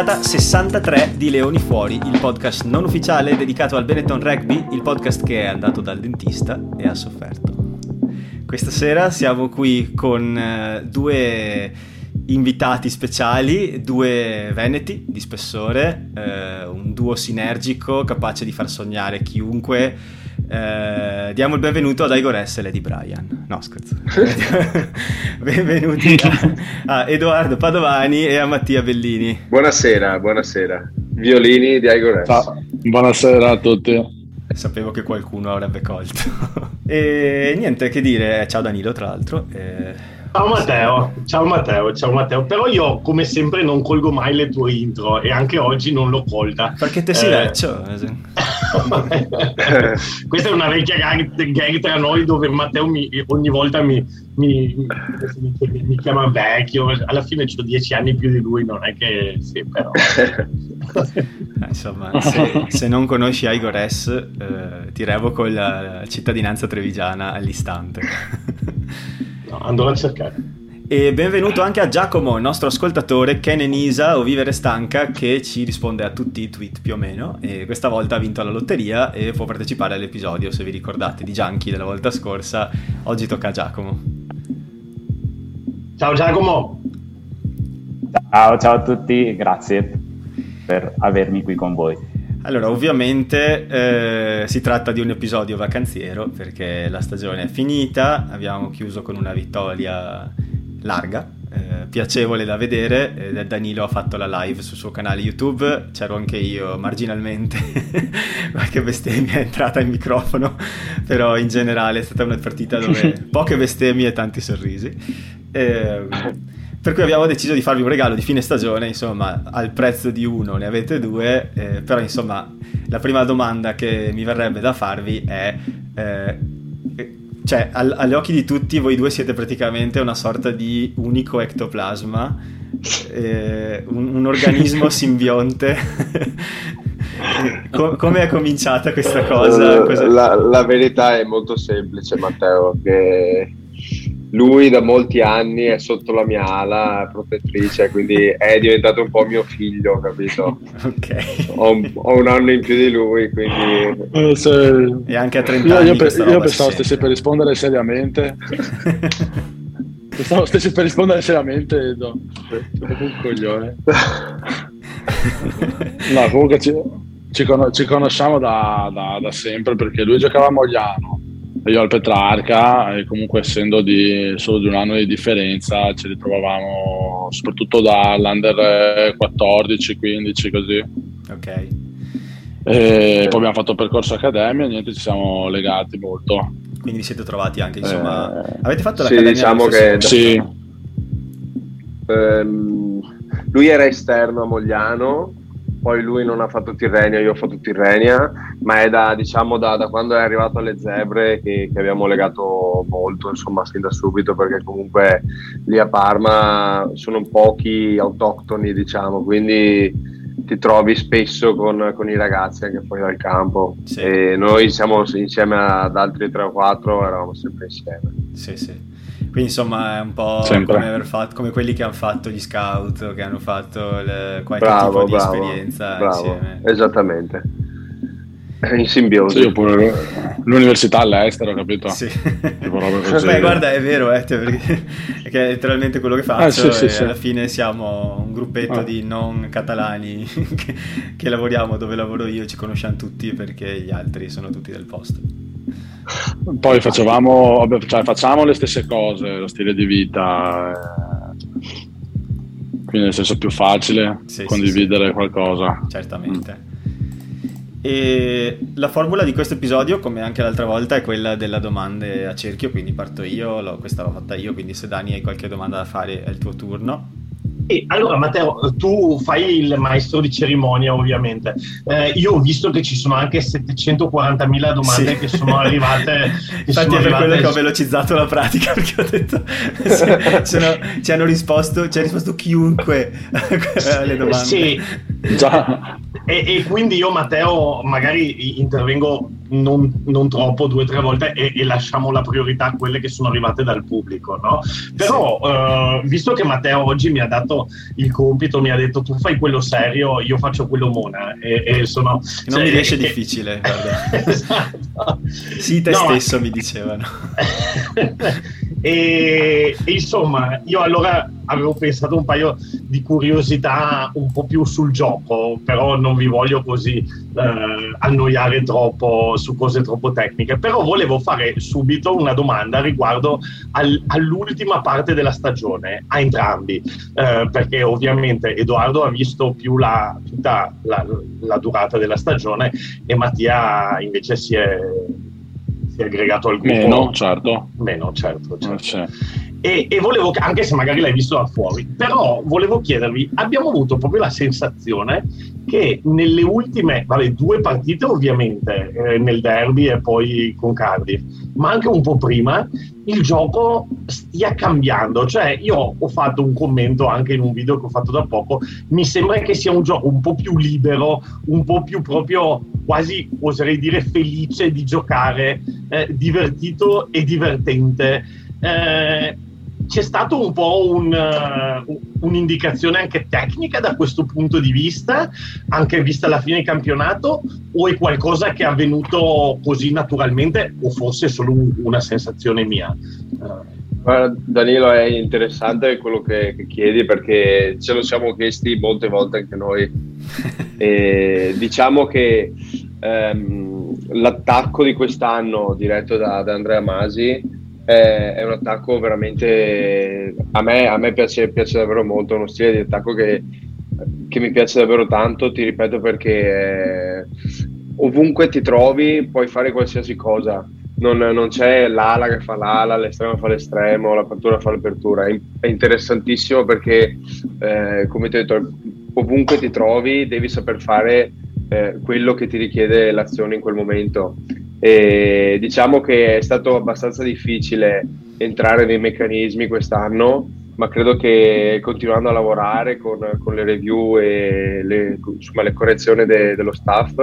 puntata 63 di Leoni Fuori, il podcast non ufficiale dedicato al Benetton Rugby, il podcast che è andato dal dentista e ha sofferto. Questa sera siamo qui con eh, due invitati speciali, due veneti di spessore, eh, un duo sinergico capace di far sognare chiunque. Eh, diamo il benvenuto ad Igor S. e Lady Brian. No, scherzo. Benvenuti a, a, Edoardo Padovani e a Mattia Bellini. Buonasera, buonasera. Violini di Igor S. Ciao. Buonasera a tutti. Sapevo che qualcuno avrebbe colto. e niente che dire, ciao Danilo tra l'altro. E Ciao Matteo, ciao Matteo, ciao Matteo. Però io come sempre non colgo mai le tue intro e anche oggi non l'ho colta. Perché te si eh... vecchio? Questa è una vecchia gag, gag, tra noi dove Matteo mi, ogni volta mi, mi, mi, chiama vecchio. Alla fine ho dieci anni più di lui, non è che sì, però. Eh, insomma, se, se, non conosci Igor S, eh, ti revoco la cittadinanza trevigiana all'istante. No, andrò a cercare. E benvenuto anche a Giacomo, il nostro ascoltatore, Ken Enisa o Vivere Stanca, che ci risponde a tutti i tweet più o meno. E questa volta ha vinto la lotteria e può partecipare all'episodio, se vi ricordate, di Gianchi della volta scorsa. Oggi tocca a Giacomo. Ciao Giacomo! Ciao, ciao a tutti, grazie per avermi qui con voi. Allora, ovviamente eh, si tratta di un episodio vacanziero perché la stagione è finita, abbiamo chiuso con una vittoria larga, eh, piacevole da vedere. Eh, Danilo ha fatto la live sul suo canale YouTube, c'ero anche io marginalmente, qualche bestemmia è entrata in microfono, però in generale è stata una partita dove poche bestemmie e tanti sorrisi. Eh, per cui abbiamo deciso di farvi un regalo di fine stagione, insomma, al prezzo di uno ne avete due, eh, però insomma, la prima domanda che mi verrebbe da farvi è... Eh, cioè, all- agli occhi di tutti voi due siete praticamente una sorta di unico ectoplasma, eh, un-, un, organismo simbionte. Com- come è cominciata questa cosa? Cosa... La, la verità è molto semplice, Matteo, che lui da molti anni è sotto la mia ala protettrice, quindi è diventato un po' mio figlio, capito? Ok. Ho un, ho un anno in più di lui, quindi... Eh, se... E anche a 30 io, anni Io, pe- io pensavo stessi per rispondere seriamente. pensavo stessi per rispondere seriamente, no. un coglione. no, comunque ci, ci, con- ci conosciamo da, da, da sempre perché lui giocava a Mogliano io al Petrarca e comunque essendo di, solo di un anno di differenza ci ritrovavamo soprattutto dall'under 14, 15 così. Ok. E poi abbiamo fatto il percorso accademia e niente, ci siamo legati molto. Quindi vi siete trovati anche, insomma... Eh, avete fatto l'accademia? Sì, diciamo che... Sì. Ehm, lui era esterno a Mogliano poi lui non ha fatto Tirrenia, io ho fatto Tirrenia, ma è da, diciamo, da, da quando è arrivato alle zebre che, che, abbiamo legato molto, insomma, sin da subito, perché comunque lì a Parma sono pochi autoctoni, diciamo, quindi ti trovi spesso con, con i ragazzi anche fuori dal campo sì. e noi siamo insieme ad altri 3 o 4, eravamo sempre insieme. Sì, sì. Quindi insomma è un po' come, fatto, come, quelli che hanno fatto gli scout, che hanno fatto le, qualche bravo, tipo di bravo, esperienza bravo, insieme. Esattamente. In simbiosi. Sì, oppure l'università all'estero, capito? Sì. Beh, guarda, è vero, eh, perché, perché, è letteralmente quello che faccio. Ah, sì, sì, sì. Alla fine siamo un gruppetto ah. di non catalani che, che lavoriamo dove lavoro io, ci conosciamo tutti perché gli altri sono tutti del posto. Poi facevamo, cioè, facciamo le stesse cose, lo stile di vita, eh, quindi nel senso più facile sì, condividere sì, sì. qualcosa. Certamente. Mm. E la formula di questo episodio, come anche l'altra volta, è quella della domande a cerchio, quindi parto io, l'ho, questa l'ho fatta io, quindi se Dani hai qualche domanda da fare è il tuo turno. E allora Matteo, tu fai il maestro di cerimonia ovviamente. Eh, io ho visto che ci sono anche 740.000 domande sì. che sono arrivate. Che Infatti sono è per quello che ho velocizzato la pratica perché ho detto se, se no, ci hanno risposto, ci ha risposto chiunque alle domande. Sì. Già, e, e, quindi io, Matteo, magari intervengo non, non troppo, due o tre volte e, e, lasciamo la priorità a quelle che sono arrivate dal pubblico, no? Però, uh, visto che Matteo oggi mi ha dato il compito, mi ha detto tu fai quello serio, io faccio quello mona e, e sono... Non cioè, mi riesce difficile, guarda. esatto. Sì, te no, stesso mi dicevano. E, e, insomma, io allora avevo pensato un paio di curiosità un po' più sul gioco, però non vi voglio così eh, annoiare troppo su cose troppo tecniche. Però volevo fare subito una domanda riguardo al, all'ultima parte della stagione, a entrambi, eh, perché ovviamente Edoardo ha visto più la, tutta la, la durata della stagione e Mattia invece si è è aggregato al gruppo. Meno, certo. Meno, certo. certo. E, e, volevo, anche se magari l'hai visto da fuori, però volevo chiedervi, abbiamo avuto proprio la sensazione che nelle ultime, vabbè, due partite ovviamente, eh, nel derby e poi con Cardiff, ma anche un po' prima, il gioco stia cambiando. Cioè, io ho fatto un commento anche in un video che ho fatto da poco, mi sembra che sia un gioco un po' più libero, un po' più proprio quasi, oserei dire, felice di giocare, eh, divertito e divertente. Eh, c'è stato un po' un, uh, un'indicazione anche tecnica da questo punto di vista, anche vista la fine del campionato, o è qualcosa che è avvenuto così naturalmente, o forse è solo un, una sensazione mia? Uh. Danilo, è interessante quello che, che, chiedi perché ce lo siamo chiesti molte volte anche noi. e diciamo che um, l'attacco di quest'anno diretto da, da Andrea Masi è, è un attacco veramente a me, a me piace, piace, davvero molto, uno stile di attacco che, che mi piace davvero tanto, ti ripeto perché ovunque ti trovi puoi fare qualsiasi cosa. Non, non, c'è l'ala che fa l'ala, l'estremo fa l'estremo, l'apertura fa l'apertura. È interessantissimo perché, eh, come ti ho detto, ovunque ti trovi devi saper fare eh, quello che ti richiede l'azione in quel momento. E diciamo che è stato abbastanza difficile entrare nei meccanismi quest'anno, ma credo che continuando a lavorare con, con le review e le, insomma, le correzioni de, dello staff,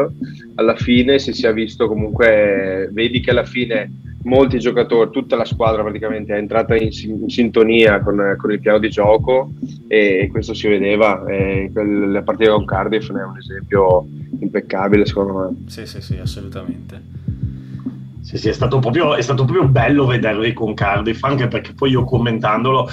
alla fine si sia visto comunque, vedi che alla fine molti giocatori, tutta la squadra praticamente è entrata in, in sintonia con, con, il piano di gioco e, questo si vedeva. E la partita con Cardiff è un esempio impeccabile secondo me. Sì, sì, sì, assolutamente. Sì, sì, è stato, proprio, è stato proprio bello vederli con Cardiff, anche perché poi io commentandolo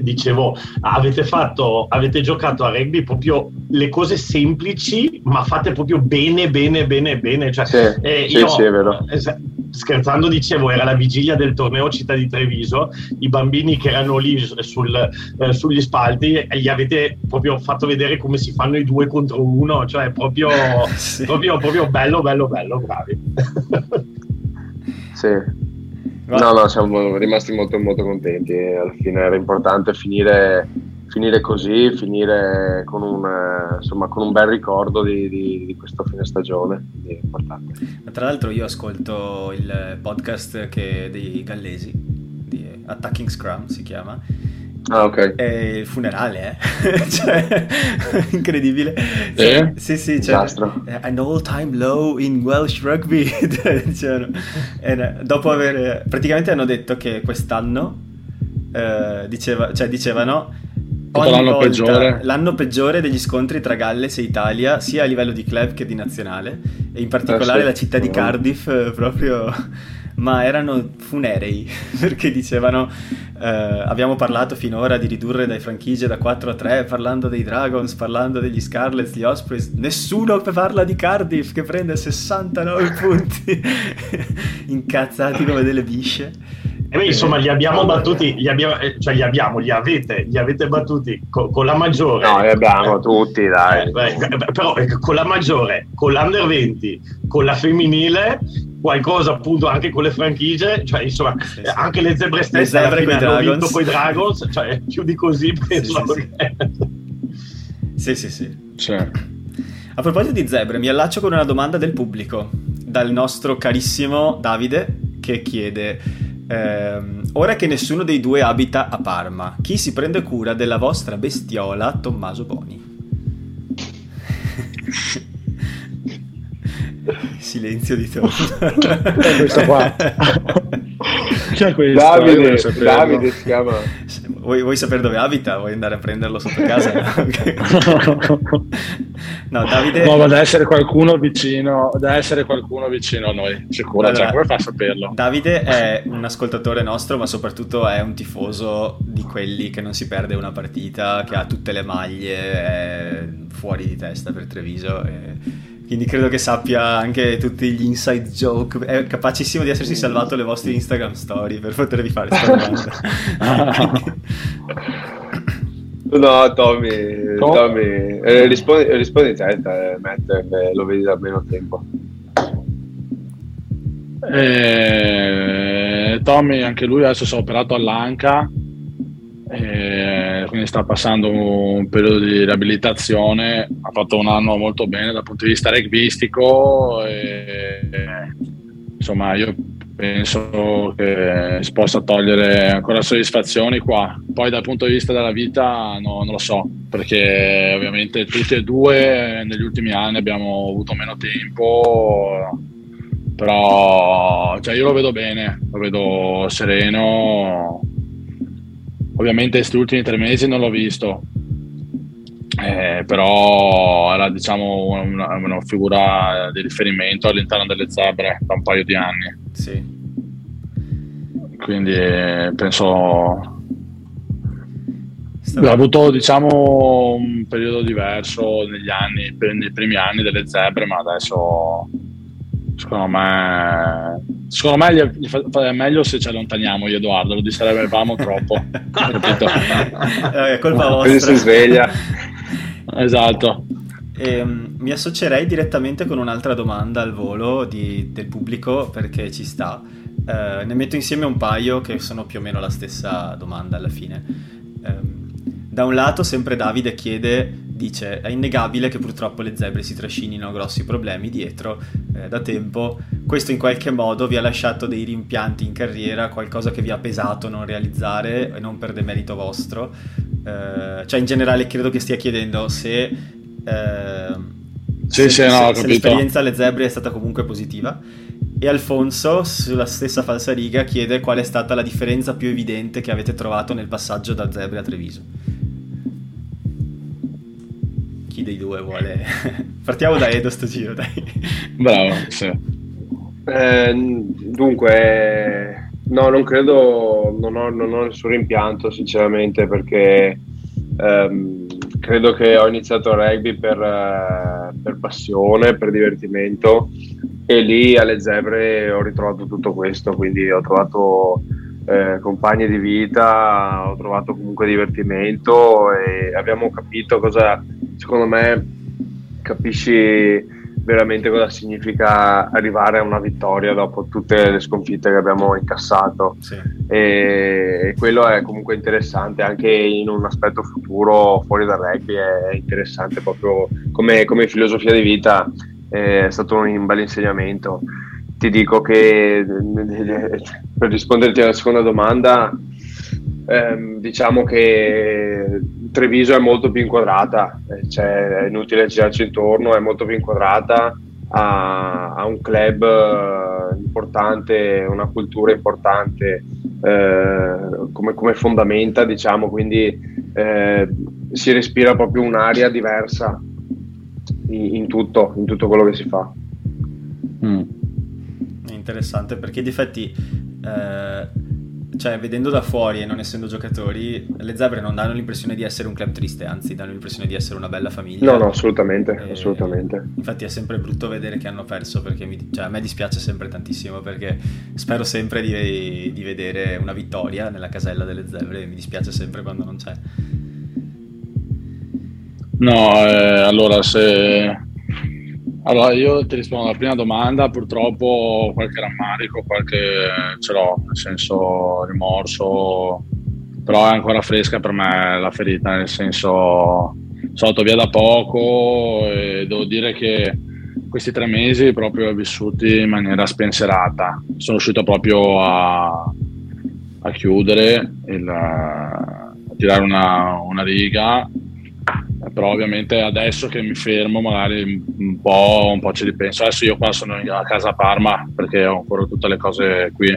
dicevo, avete, fatto, avete giocato a rugby proprio le cose semplici, ma fatte proprio bene, bene, bene, bene. Cioè, sì, eh, sì, io, sì, è vero. Eh, scherzando dicevo, era la vigilia del torneo Città di Treviso, i bambini che erano lì sul, eh, sugli spalti, gli avete proprio fatto vedere come si fanno i due contro uno, cioè proprio, sì. proprio, proprio bello, bello, bello, bravi. Sì. No, no, siamo rimasti molto, molto contenti. Alla fine era importante finire, finire così, finire con un, insomma, con un bel ricordo di, di, di questo fine stagione. Tra l'altro, io ascolto il podcast che, dei gallesi, di Attacking Scrum si chiama Ah, ok. È il funerale, eh? cioè, incredibile. Eh? Sì, sì, cioè, an all-time low in Welsh rugby. dicevano. dopo aver... Praticamente hanno detto che quest'anno, eh, diceva, cioè, dicevano... L'anno volta, peggiore. l'anno peggiore degli scontri tra Galles e Italia, sia a livello di club che di nazionale, e in particolare eh sì, la città di Cardiff, eh, proprio ma erano funerei perché dicevano eh, abbiamo parlato finora di ridurre dai franchigie da 4 a 3 parlando dei Dragons, parlando degli Scarlets, gli Ospreys nessuno parla di Cardiff che prende 69 punti incazzati come delle bisce e beh, insomma, li abbiamo battuti, li abbiamo, eh, cioè li abbiamo, li avete, li avete battuti con, con la maggiore. No, li abbiamo tutti, dai. Eh, beh, però eh, con la maggiore, con l'Under 20, con la femminile, qualcosa appunto anche con le franchigie, cioè insomma sì, sì. anche le zebre stesse le zebre hanno vinto con i Dragons, cioè più di così penso sì, che... sì, sì, sì. Certo. A proposito di zebre, mi allaccio con una domanda del pubblico, dal nostro carissimo Davide, che chiede... Ehm, ora che nessuno dei due abita a Parma, chi si prende cura della vostra bestiola Tommaso Boni? Silenzio di Tom. è questo qua. Chi è questo? Davide, Davide si chiama. Vuoi, vuoi, sapere dove abita? Vuoi andare a prenderlo sotto casa? no, Davide... No, ma deve essere qualcuno vicino, deve essere qualcuno vicino a noi, sicuro. Allora, cioè, come fa a saperlo? Davide è un ascoltatore nostro, ma soprattutto è un tifoso di quelli che non si perde una partita, che ha tutte le maglie, è fuori di testa per Treviso. E quindi credo che sappia anche tutti gli inside joke. È capacissimo di essersi salvato le vostre Instagram story per potervi fare questa domanda. no, Tommy, Tommy eh, rispondi, rispondi te, te Matt, eh, lo vedi da meno tempo. Eh, Tommy, anche lui adesso si è operato all'anca eh, quindi sta passando un periodo di riabilitazione, ha fatto un anno molto bene dal punto di vista rugbyistico e, insomma io penso che si possa togliere ancora soddisfazioni qua. Poi dal punto di vista della vita no, non lo so, perché ovviamente tutti e due negli ultimi anni abbiamo avuto meno tempo, però cioè, io lo vedo bene, lo vedo sereno Ovviamente questi ultimi tre mesi non l'ho visto, eh, però era diciamo una, una, figura di riferimento all'interno delle zebre da un paio di anni. Sì. Quindi eh, penso ha avuto diciamo un periodo diverso negli anni, nei primi anni delle zebre, ma adesso secondo me secondo me gli, fa, è meglio se ci allontaniamo io Edoardo lo disturbavamo troppo è colpa vostra. si sveglia. Esatto. E, um, mi associerei direttamente con un'altra domanda al volo di, del pubblico perché ci sta. Uh, ne metto insieme un paio che sono più o meno la stessa domanda alla fine. Um, da un lato sempre Davide chiede dice è innegabile che purtroppo le zebre si trascinino grossi problemi dietro eh, da tempo, questo in qualche modo vi ha lasciato dei rimpianti in carriera, qualcosa che vi ha pesato non realizzare e non per demerito vostro, eh, cioè in generale credo che stia chiedendo se, eh, sì, se, sì, no, se, se l'esperienza alle zebre è stata comunque positiva. E Alfonso, sulla stessa falsa riga, chiede qual è stata la differenza più evidente che avete trovato nel passaggio da Zebre a Treviso chi dei due vuole... Partiamo da Edo sto giro, dai. Bravo, sì. Eh, dunque, no, non credo, non ho, non ho nessun rimpianto sinceramente perché ehm, credo che ho iniziato il rugby per, eh, per, passione, per divertimento e lì alle zebre ho ritrovato tutto questo, quindi ho trovato eh, compagni di vita, ho trovato comunque divertimento e abbiamo capito cosa, secondo me, capisci veramente cosa significa arrivare a una vittoria dopo tutte le sconfitte che abbiamo incassato sì. e, quello è comunque interessante anche in un aspetto futuro fuori dal rugby è interessante proprio come, come filosofia di vita è stato un bel insegnamento ti dico che per risponderti alla seconda domanda, ehm, diciamo che Treviso è molto più inquadrata, eh, cioè, è inutile girarci intorno, è molto più inquadrata, ha, ha un club eh, importante, una cultura importante eh, come, come, fondamenta, diciamo, quindi eh, si respira proprio un'aria diversa in, in, tutto, in tutto quello che si fa. Mm interessante perché di effetti, eh, cioè vedendo da fuori e non essendo giocatori, le zebre non danno l'impressione di essere un club triste, anzi danno l'impressione di essere una bella famiglia. No, no, assolutamente, e, assolutamente. Infatti è sempre brutto vedere che hanno perso perché mi, cioè, a me dispiace sempre tantissimo perché spero sempre di, di vedere una vittoria nella casella delle zebre e mi dispiace sempre quando non c'è. No, eh, allora se allora, io ti rispondo alla prima domanda, purtroppo qualche rammarico, qualche ce l'ho, nel senso rimorso, però è ancora fresca per me la ferita, nel senso sono via da poco e devo dire che questi tre mesi proprio ho vissuti in maniera spensierata, sono riuscito proprio a, a chiudere, il, a tirare una, una riga però ovviamente adesso che mi fermo magari un po', un po' ci ripenso. Adesso io qua sono a casa Parma perché ho ancora tutte le cose qui.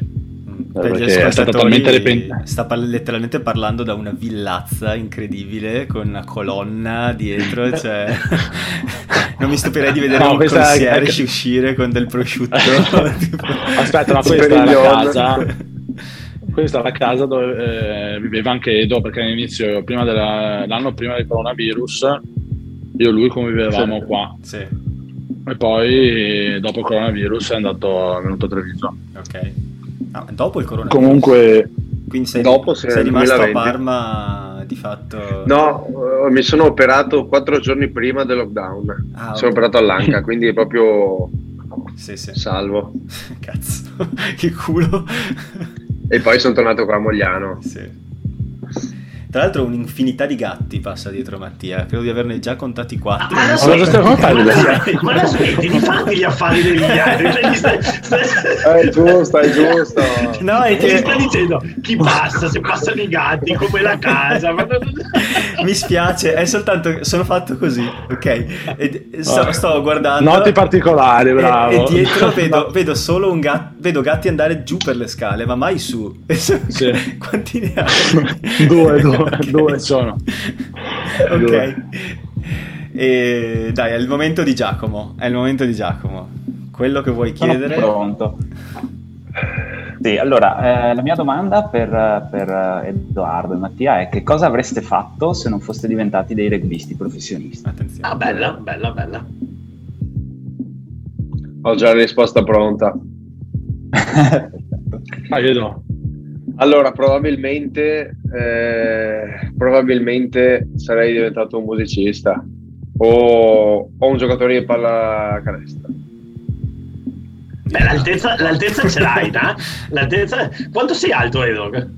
Mm, perché è stata talmente repentina. Sta par- letteralmente parlando da una villazza incredibile con una colonna dietro, cioè non mi stupirei di vedere no, un concierge è... uscire con del prosciutto. Aspetta, ma questa è la casa questa è la casa dove eh, viveva anche Edo perché all'inizio, prima della, l'anno prima del coronavirus, io e lui convivevamo sì. qua. Sì. E poi dopo il coronavirus è andato, è venuto a Treviso. Ok. Ah, dopo il coronavirus? Comunque... Quindi sei, dopo, sei rimasto 2020. a Parma di fatto? No, uh, mi sono operato quattro giorni prima del lockdown. Ah, okay. Sono operato all'anca, quindi è proprio... Sì, sì. Salvo. Cazzo, che culo. E poi sono tornato qua a Mogliano. Sì. Tra l'altro un'infinità di gatti passa dietro Mattia, credo di averne già contati quattro. Ah, ma, so, ma, ma, ma la smetti di farti gli affari degli altri. Cioè, stai, stai... È giusto, è giusto. No, è che... stai dicendo chi passa, se passano i gatti, come la casa. Mi spiace, è soltanto, sono fatto così, ok? E, sto, sto, guardando... Noti particolari, bravo. E, e dietro vedo, vedo, solo un gatto, vedo gatti andare giù per le scale, ma mai su. Sì. Quanti ne hai? due, due okay. dove sono. ok. E dai, è il momento di Giacomo. È il momento di Giacomo. Quello che vuoi chiedere. Sono pronto. Sì, allora, eh, la mia domanda per, per, Edoardo e Mattia è che cosa avreste fatto se non foste diventati dei rugbisti professionisti? Attenzione. Ah, bella, bella, bella. Ho già la risposta pronta. ah, io no. Allora, probabilmente, eh, probabilmente sarei diventato un musicista o, o un giocatore di pallacanestro. Beh, l'altezza, l'altezza ce l'hai, no? L'altezza... Quanto sei alto, Edog?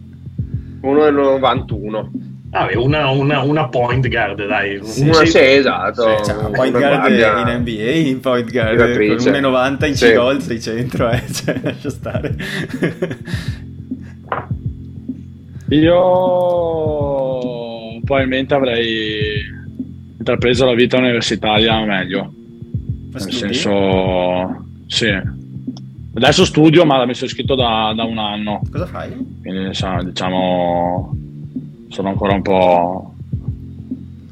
1,91. Ah, una, una, una, point guard, dai. Sì, una, sì esatto. Sì, cioè, point guard in NBA, in point guard con 1,90 in C-Gold, sei centro, eh. cioè, lascia stare. Io probabilmente avrei intrapreso la vita universitaria meglio. Ma Nel senso, sì. Adesso studio, ma mi sono iscritto da, da un anno. Cosa fai? Quindi, diciamo, sono ancora un po'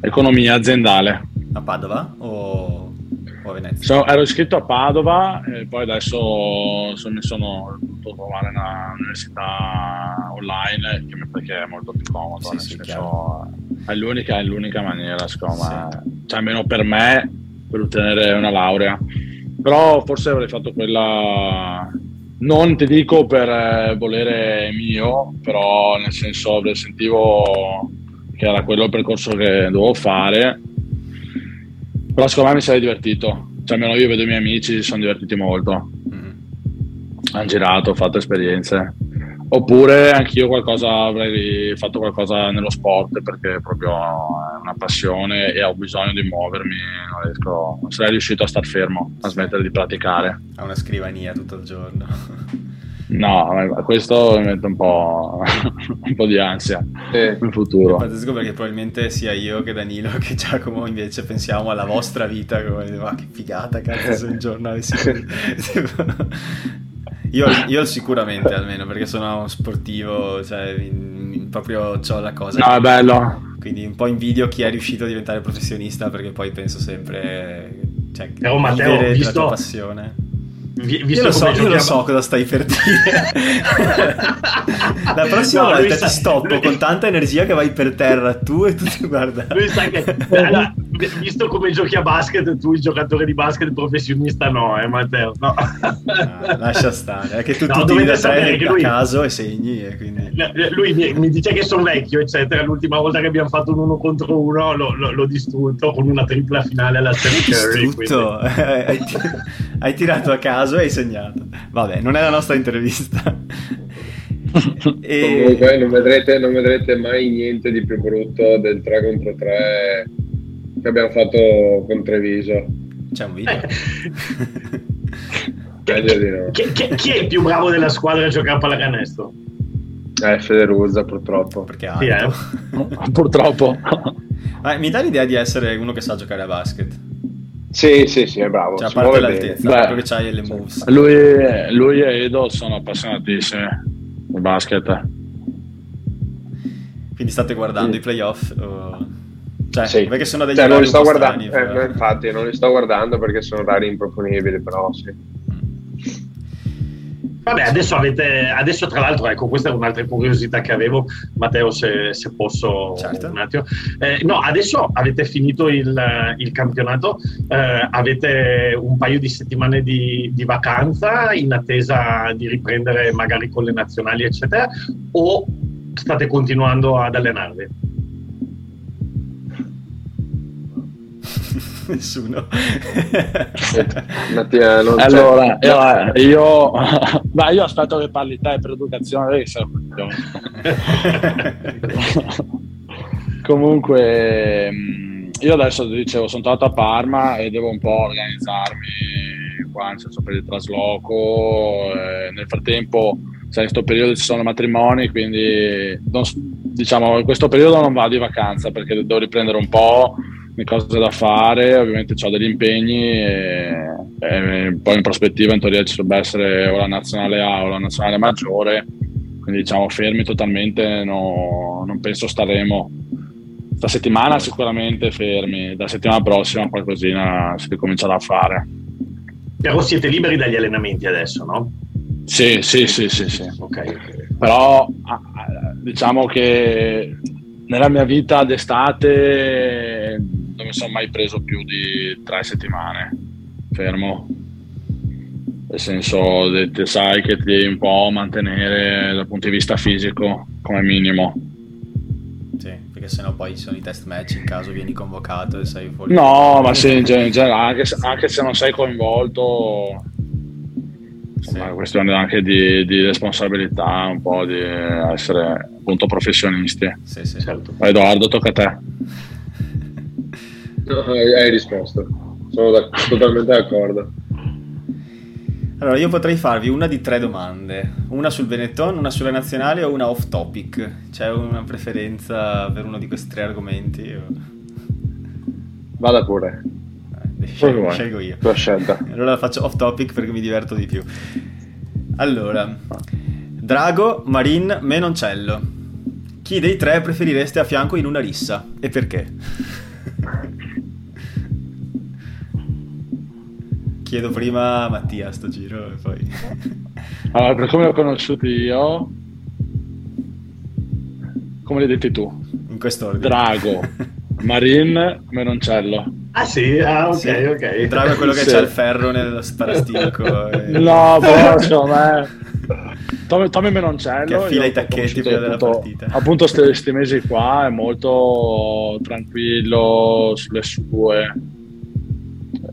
economia aziendale. A Padova o o a Venezia? So, ero iscritto a Padova e poi adesso so, mi sono dovuto trovare una università online perché è molto più comodo. Sì, sì, senso, è, l'unica, è l'unica maniera, secondo me, sì. cioè almeno per me, per ottenere una laurea. Però forse avrei fatto quella non ti dico per eh, volere mio, però nel senso sentivo che era quello il percorso che dovevo fare però secondo me mi sarei divertito. Cioè, almeno io vedo i miei amici, si sono divertiti molto. Mm. Hanno girato, ho fatto esperienze. Oppure anch'io qualcosa avrei fatto qualcosa nello sport perché proprio è una passione e ho bisogno di muovermi, non riesco, non sarei riuscito a star fermo, a smettere di praticare. A una scrivania tutto il giorno. No, questo mi mette un po', un po di ansia eh. nel futuro. È pazzesco perché probabilmente sia io che Danilo che Giacomo invece pensiamo alla vostra vita come ma che figata cazzo se un giorno avessi... io, io, sicuramente almeno perché sono uno sportivo, cioè proprio ho la cosa. No, è bello. Quindi un po' invidio chi è riuscito a diventare professionista perché poi penso sempre... Cioè, oh, Matteo, visto, la tua passione io lo, so, io lo so cosa stai per dire. La prossima no, volta sa... ti stoppo lui... con tanta energia che vai per terra tu e tu ti guarda. Lui sa che allora, visto come giochi a basket, tu il giocatore di basket professionista no, eh Matteo. No. Ah, lascia stare, è che tu, no, tiri da tre a lui... caso e segni e quindi... Lui mi, mi, dice che sono vecchio, eccetera. L'ultima volta che abbiamo fatto un uno contro uno l'ho, l'ho, distrutto con una tripla finale alla Steph Curry. Distrutto? Quindi... hai tirato a caso caso hai segnato. Vabbè, non è la nostra intervista. e... Comunque non vedrete, non vedrete mai niente di più brutto del 3 contro 3 che abbiamo fatto con Treviso. C'è un video. Meglio di no. Chi, è il più bravo della squadra a giocare a pallacanestro? Eh, Federuzza purtroppo. Perché. Sì, eh? purtroppo. Ma mi dà l'idea di essere uno che sa giocare a basket? Sì, sì, sì, è bravo. Cioè, a parte l'altezza, Beh, che c'hai le moves. Lui, lui, e Edo sono appassionatissimi di basket. Quindi state guardando sì. i playoff? O... Cioè, sì. perché sono degli cioè, non li sto guardando, strani, eh, infatti non li sto guardando perché sono rari improponibili, però sì. Vabbè, adesso avete, adesso tra l'altro, ecco, questa è un'altra curiosità che avevo, Matteo, se, se posso certo. un attimo. Eh, no, adesso avete finito il, il campionato, eh, avete un paio di settimane di, di, vacanza in attesa di riprendere magari con le nazionali, eccetera, o state continuando ad allenarvi? Nessuno. Mattia, allora, io, io, ma io aspetto che parli te per educazione. Comunque, mm, io adesso ti dicevo, sono tornato a Parma e devo un po' organizzarmi qua, nel senso per il trasloco. Eh, nel frattempo, sai, in questo periodo ci sono matrimoni, quindi non, diciamo, in questo periodo non vado di vacanza perché devo riprendere un po' le cose da fare, ovviamente ho degli impegni e, e, poi in prospettiva in teoria ci dovrebbe essere o la nazionale A o la nazionale maggiore, quindi diciamo fermi totalmente, no, non penso staremo. Questa settimana sicuramente fermi, la settimana prossima qualcosina si ricomincerà a fare. Però siete liberi dagli allenamenti adesso, no? Sì, sì, sì, sì, sì. Okay. Però diciamo che nella mia vita d'estate mi sono mai preso più di tre settimane fermo. Nel senso, te sai che ti devi un po' mantenere dal punto di vista fisico come minimo. Sì, perché sennò poi ci sono i test match in caso vieni convocato e sei fuori. No, ma sì, in generale, anche, se, anche se non sei coinvolto, sì. è una questione anche di, di, responsabilità, un po' di essere appunto professionisti. Sì, sì. Certo. Edoardo, tocca a te. No, hai risposto, sono da- totalmente d'accordo. Allora, io potrei farvi una di tre domande, una sul Benetton, una sulle nazionali o una off topic. C'è una preferenza per uno di questi tre argomenti? O... Vada pure. Eh, scelgo, scelgo io. Tua scelta. Allora la faccio off topic perché mi diverto di più. Allora, Drago, Marin, Menoncello. Chi dei tre preferireste a fianco in una rissa e perché? chiedo prima a Mattia sto giro e poi... allora, per come l'ho conosciuto io, come l'hai detto tu? In quest'ordine. Drago, Marin, Menoncello. Ah sì? Ah ok, sì. ok. Drago è quello che sì. c'ha il ferro nel sparasticco. e... No, boh, insomma, Tommy, Tommy Menoncello che affila i tacchetti prima della appunto, partita appunto questi mesi qua è molto tranquillo sulle sue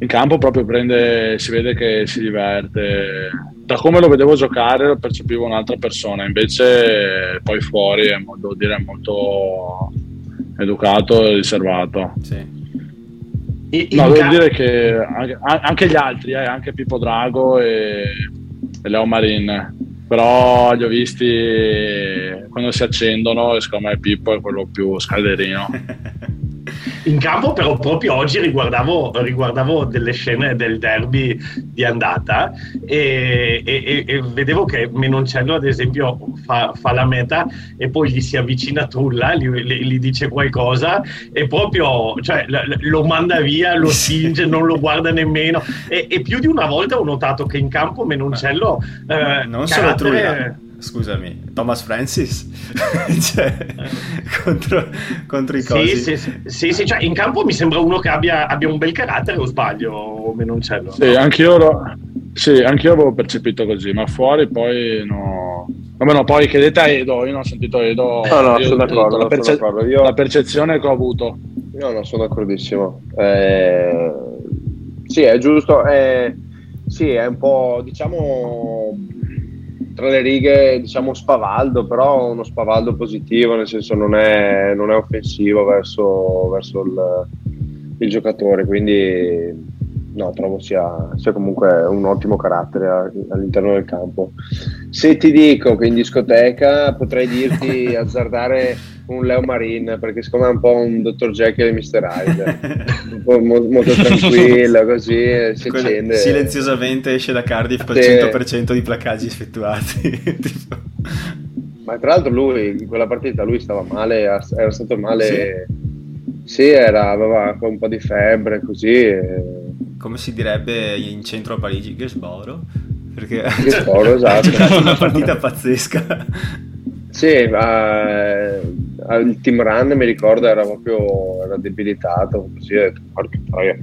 in campo proprio prende, si vede che si diverte. Da come lo vedevo giocare lo percepivo un'altra persona, invece poi fuori è, devo dire, è molto educato e riservato. Sì. E, no, devo dire che anche, anche gli altri, eh, anche Pippo Drago e, e Leo Marin, però li ho visti quando si accendono e secondo me Pippo è quello più scalderino. in campo però proprio oggi riguardavo, riguardavo delle scene del derby di andata e, e, e vedevo che Menoncello ad esempio fa, fa, la meta e poi gli si avvicina Trulla, gli, gli dice qualcosa e proprio cioè, lo manda via, lo singe, non lo guarda nemmeno e, e, più di una volta ho notato che in campo Menoncello eh, non solo Trulla scusami, Thomas Francis cioè, contro, contro, i cosi. Sì, sì, sì, sì cioè, in campo mi sembra uno che abbia, abbia un bel carattere o sbaglio o Menoncello. Sì, anch'io, lo, sì, anch'io avevo percepito così, ma fuori poi no. Vabbè, no, poi chiedete a Edo, io non ho sentito Edo. No, no, sono d'accordo. La, perce- sono d'accordo. Io... la percezione che ho avuto. Io non sono d'accordissimo. Eh... Sì, è giusto. È... Sì, è un po', diciamo, tra le righe diciamo spavaldo, però uno spavaldo positivo, nel senso non è, non è offensivo verso, verso il, il, giocatore, quindi no, trovo sia, sia, comunque un ottimo carattere all'interno del campo. Se ti dico che in discoteca potrei dirti azzardare un Leo Marin perché secondo me è un po' un Dr. Jekyll e Mr. Hyde un po' mo- molto tranquillo così si accende silenziosamente esce da Cardiff con il 100% di placaggi effettuati ma tra l'altro lui in quella partita lui stava male era stato male sì, sì era, aveva un po' di febbre così come si direbbe in centro a Parigi Gesboro perché Gesboro, esatto. ha giocato una partita pazzesca sì, ma il team run mi ricordo era proprio era debilitato così ho detto porca troia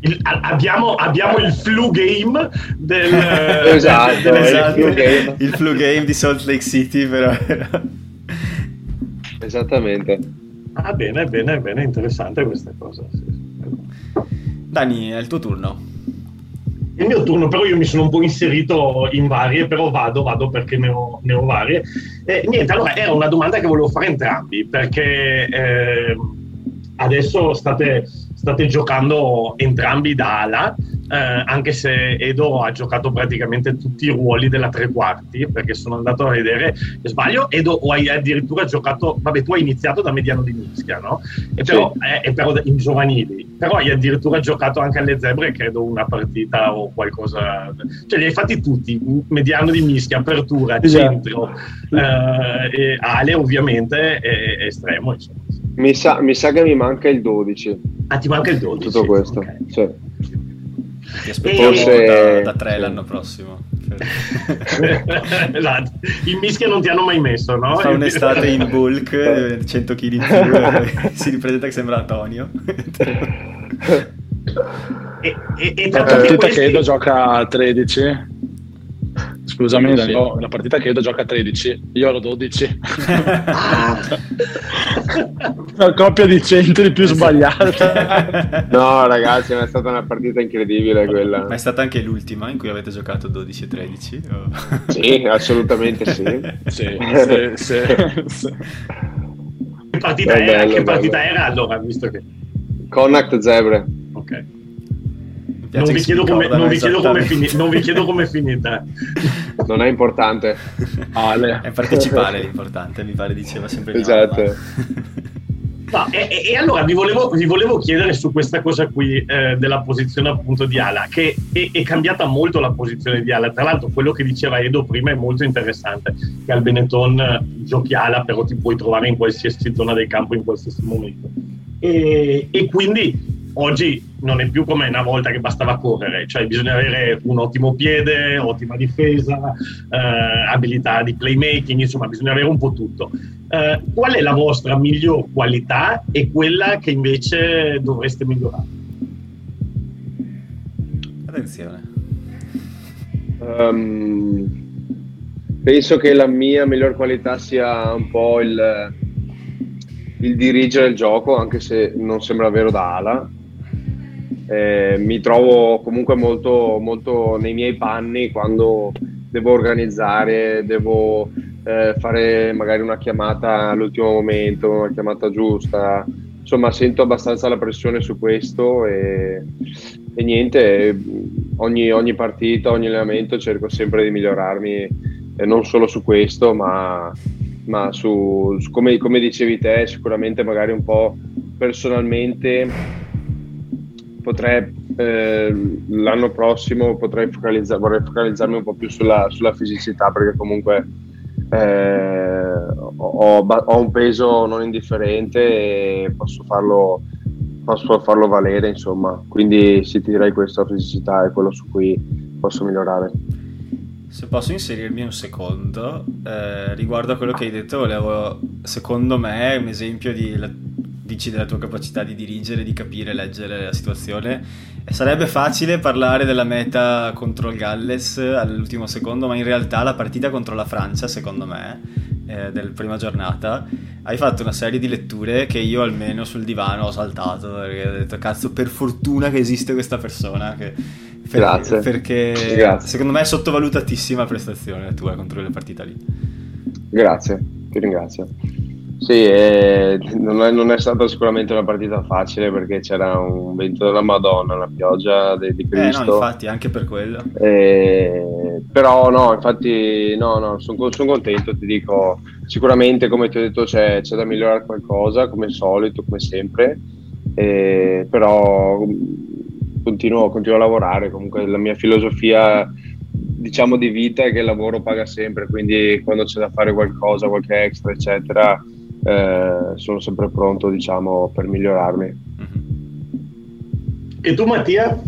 il, abbiamo, abbiamo, il flu game del, esatto, del, esatto. Il, flu game. il flu game di Salt Lake City però esattamente ah bene bene bene interessante questa cosa sì. Dani è il tuo turno il mio turno, però io mi sono un po' inserito in varie, però vado, vado perché ne ho, ne ho varie. Eh, niente, allora era una domanda che volevo fare entrambi, perché eh, adesso state, state giocando entrambi da ala eh, anche se Edo ha giocato praticamente tutti i ruoli della tre quarti, perché sono andato a vedere, sbaglio, Edo o hai addirittura giocato, vabbè tu hai iniziato da mediano di mischia, no? E però, sì. eh, però in giovanili, però hai addirittura giocato anche alle zebre, credo una partita o qualcosa, cioè li hai fatti tutti, mediano di mischia, apertura, centro, eh, ale ovviamente, e, estremo insomma. Mi sa, mi sa, che mi manca il 12. Ah, ti manca il 12? Tutto questo, okay. sì. Ti aspettiamo Forse... da, da tre l'anno prossimo. esatto. In mischia non ti hanno mai messo, no? Fa un'estate in bulk, 100 kg in più, si ripresenta che sembra Antonio. e, e, e tra tutti questi... che Edo gioca a 13 Scusami, sì. Danilo, la partita che Edo gioca a 13, io ero 12. una coppia di centri più sbagliata. no, ragazzi, è stata una partita incredibile quella. Ma è stata anche l'ultima in cui avete giocato 12 e 13? O... Sì, assolutamente sì. sì, sì, sì, sì. Che partita, era? Bello, che partita era allora, visto che... Connacht Zebre. Ok. Non vi, chiedo come, non, vi come fini, non vi chiedo come è finita. Non è importante. Ale. È partecipare l'importante, mi pare diceva sempre. Esatto. No, e, e, allora vi volevo, vi volevo, chiedere su questa cosa qui eh, della posizione appunto di Ala, che è, è, cambiata molto la posizione di Ala. Tra l'altro quello che diceva Edo prima è molto interessante, che al Benetton giochi Ala, però ti puoi trovare in qualsiasi zona del campo in qualsiasi momento. E, e quindi oggi non è più come una volta che bastava correre, cioè bisogna avere un ottimo piede, ottima difesa, eh, abilità di playmaking, insomma bisogna avere un po' tutto. Eh, qual è la vostra miglior qualità e quella che invece dovreste migliorare? Attenzione. Um, penso che la mia miglior qualità sia un po' il, il dirigere il gioco, anche se non sembra vero da ala eh, mi trovo comunque molto, molto nei miei panni quando devo organizzare, devo eh, fare magari una chiamata all'ultimo momento, una chiamata giusta. Insomma, sento abbastanza la pressione su questo e, e niente, ogni, ogni, partita, ogni allenamento cerco sempre di migliorarmi, eh, non solo su questo, ma, ma su, su come, come dicevi te, sicuramente magari un po' personalmente potrei eh, l'anno prossimo potrei focalizzare, vorrei focalizzarmi un po' più sulla, sulla fisicità perché comunque eh, ho, ho, un peso non indifferente e posso farlo, posso farlo valere insomma. Quindi sì ti direi questo la fisicità è quello su cui posso migliorare. Se posso inserirmi un secondo eh, riguardo a quello che hai detto volevo secondo me un esempio di dici della tua capacità di dirigere, di capire, leggere la situazione. E sarebbe facile parlare della meta contro il Galles all'ultimo secondo, ma in realtà la partita contro la Francia, secondo me, eh, del prima giornata, hai fatto una serie di letture che io almeno sul divano ho saltato, perché ho detto cazzo per fortuna che esiste questa persona che... Per, Grazie. Perché Grazie. secondo me è sottovalutatissima la prestazione tua contro la partita lì. Grazie, ti ringrazio. Sì, eh, non, è, non, è, stata sicuramente una partita facile perché c'era un vento della Madonna, una pioggia di, di Cristo. Eh no, infatti, anche per quello. Eh, però no, infatti, no, no, sono son contento, ti dico, sicuramente come ti ho detto c'è, c'è da migliorare qualcosa, come solito, come sempre, eh, però continuo, continuo a lavorare, comunque la mia filosofia diciamo di vita è che il lavoro paga sempre, quindi quando c'è da fare qualcosa, qualche extra, eccetera, eh, sono sempre pronto, diciamo, per migliorarmi. E tu Mattia?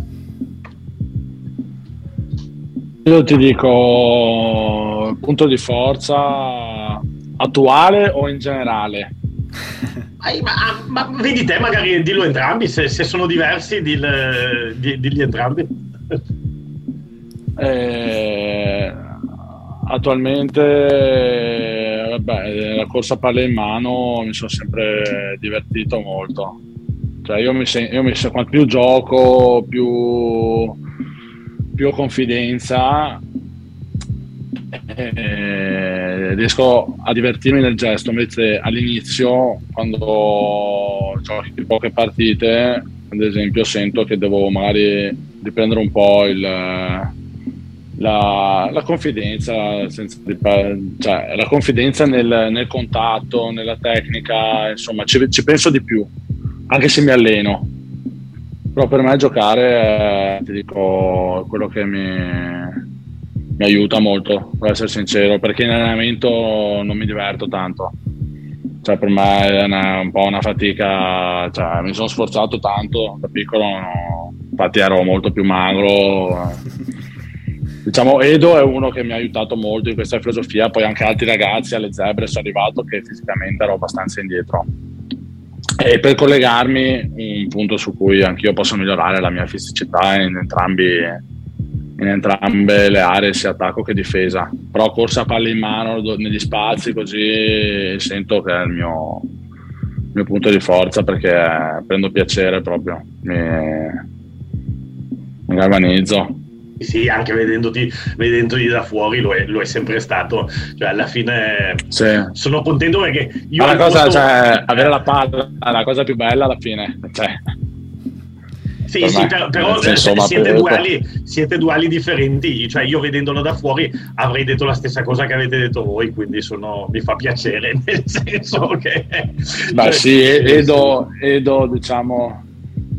Io ti dico punto di forza attuale o in generale? ma, ma, vedi te, magari dillo entrambi, se, se sono diversi, dill, digli entrambi. Eh, attualmente, vabbè, la corsa palla in mano mi sono sempre divertito molto. Cioè, io mi, sen- io mi sen- quanto più gioco, più, più confidenza, eh, riesco a divertirmi nel gesto. Invece, all'inizio, quando giochi poche partite, ad esempio, sento che devo magari riprendere un po' il la, la confidenza, cioè, la confidenza nel, nel, contatto, nella tecnica, insomma, ci, ci, penso di più, anche se mi alleno. Però per me giocare, eh, ti dico, quello che mi, mi aiuta molto, per essere sincero, perché in allenamento non mi diverto tanto. Cioè, per me è una, un po' una fatica, cioè, mi sono sforzato tanto da piccolo, no? infatti ero molto più magro diciamo Edo è uno che mi ha aiutato molto in questa filosofia, poi anche altri ragazzi alle zebre sono arrivato che fisicamente ero abbastanza indietro. E per collegarmi, un punto su cui anch'io posso migliorare la mia fisicità in, entrambi, in entrambe le aree, sia attacco che difesa. Però corsa a palla in mano negli spazi, così sento che è il mio, il mio punto di forza perché prendo piacere proprio, mi, mi galvanizzo sì, anche vedendoti, vedendoti da fuori lo è, lo è, sempre stato. Cioè, alla fine sì. sono contento perché io. Ma la cosa, molto... cioè, avere la palla è la cosa più bella alla fine. Cioè. Sì, sì, per, però senso, siete, duali, siete, duali, differenti. Cioè, io vedendolo da fuori avrei detto la stessa cosa che avete detto voi, quindi sono, mi fa piacere, nel senso che. Beh, cioè, sì, Edo, Edo, diciamo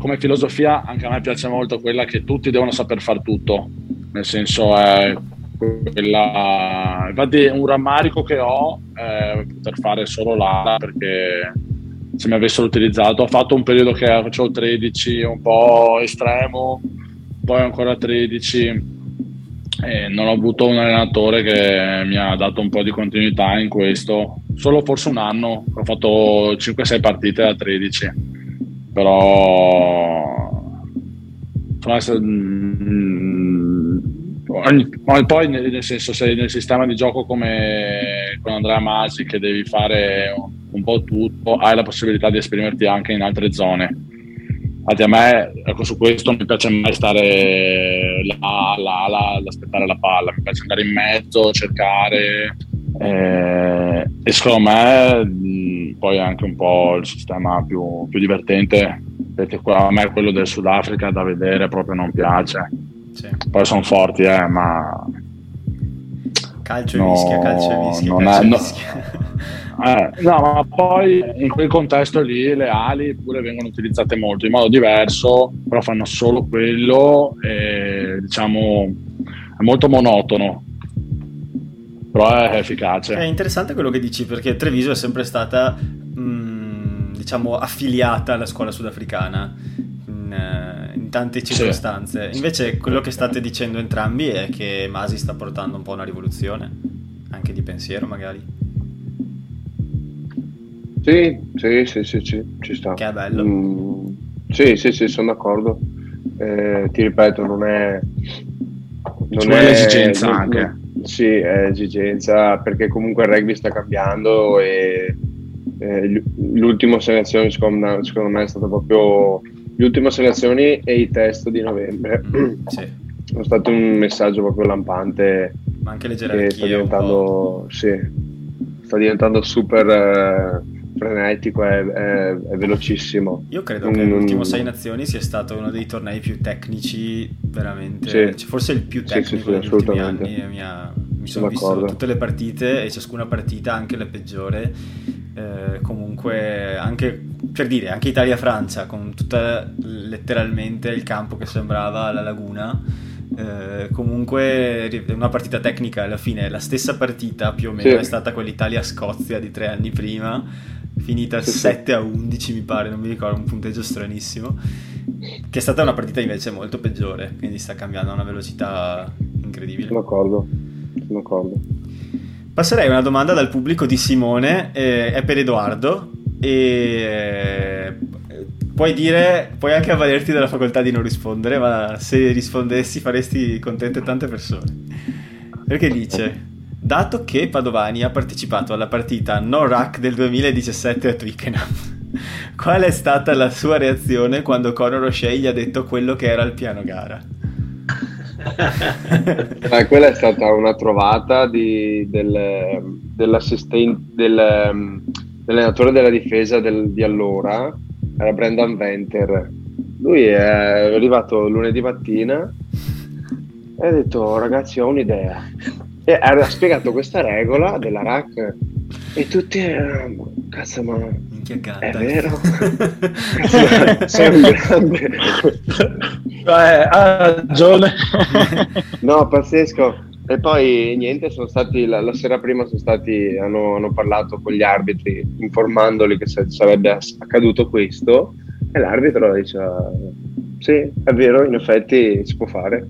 come filosofia anche a me piace molto quella che tutti devono saper fare tutto, nel senso è quella... Infatti un rammarico che ho è poter fare solo l'ala perché se mi avessero utilizzato ho fatto un periodo che facevo 13 un po' estremo, poi ancora 13 e non ho avuto un allenatore che mi ha dato un po' di continuità in questo, solo forse un anno, ho fatto 5-6 partite da 13 però mm, poi nel senso sei nel sistema di gioco come con Andrea Masi che devi fare un po' tutto hai la possibilità di esprimerti anche in altre zone. Infatti a me ecco, su questo non mi piace mai stare là, là, là, ad aspettare la palla, mi piace andare in mezzo, cercare eh, e secondo me mh, poi anche un po' il sistema più, più divertente perché a me quello del Sudafrica da vedere proprio non piace sì. poi sono forti eh, ma calcio e no, mischia calcio e mischia, calcio è, no, eh, no, ma poi in quel contesto lì le ali pure vengono utilizzate molto in modo diverso, però fanno solo quello e diciamo è molto monotono. Però è efficace. È interessante quello che dici perché Treviso è sempre stata mh, mm, diciamo affiliata alla scuola sudafricana in, eh, in tante circostanze. Sì. Invece quello che state dicendo entrambi è che Masi sta portando un po' una rivoluzione, anche di pensiero magari. Sì, sì, sì, sì, sì ci sta. Che è bello. Mm, sì, sì, sì, sono d'accordo. Eh, ti ripeto, non è... Non è l'esigenza non, anche. Sì, è esigenza perché comunque il rugby sta cambiando e eh, l'ultima selezione secondo me, secondo me è stata proprio l'ultima selezione e i test di novembre. Mm, sì. È stato un messaggio proprio lampante. Ma anche le gerarchie. Sta diventando, sì, sta diventando super... Eh, frenetico, è, è, è velocissimo. Io credo che l'ultimo Sei Nazioni sia stato uno dei tornei più tecnici, veramente, sì. cioè, forse il più tecnico sì, sì, degli ultimi anni. Mi, ha, mi sono visto tutte le partite e ciascuna partita, anche la peggiore, eh, comunque anche per dire anche Italia-Francia con tutta letteralmente il campo che sembrava la laguna eh, comunque è una partita tecnica alla fine la stessa partita più o meno sì. è stata quell'Italia-Scozia di tre anni prima finita sì, 7 a 11 mi pare non mi ricordo un punteggio stranissimo che è stata una partita invece molto peggiore quindi sta cambiando a una velocità incredibile. Sono d'accordo sono d'accordo. Passerei una domanda dal pubblico di Simone eh, è per Edoardo e puoi dire, puoi anche avvalerti della facoltà di non rispondere, ma se rispondessi faresti contente tante persone. Perché dice, dato che Padovani ha partecipato alla partita No Rack del 2017 a Twickenham, qual è stata la sua reazione quando Conor O'Shea gli ha detto quello che era il piano gara? eh, quella è stata una trovata di, del, dell'assistente del, dell'allenatore della difesa del, di allora era Brendan Venter. Lui è arrivato lunedì mattina e ha detto oh, ragazzi ho un'idea. E ha spiegato questa regola della rack e tutti erano, cazzo ma è vero? cazzo, sei un grande. Eh, ha ragione. no, pazzesco. E poi niente, sono stati la, la sera prima sono stati, hanno, hanno, parlato con gli arbitri informandoli che sarebbe accaduto questo e l'arbitro dice sì, è vero, in effetti si può fare.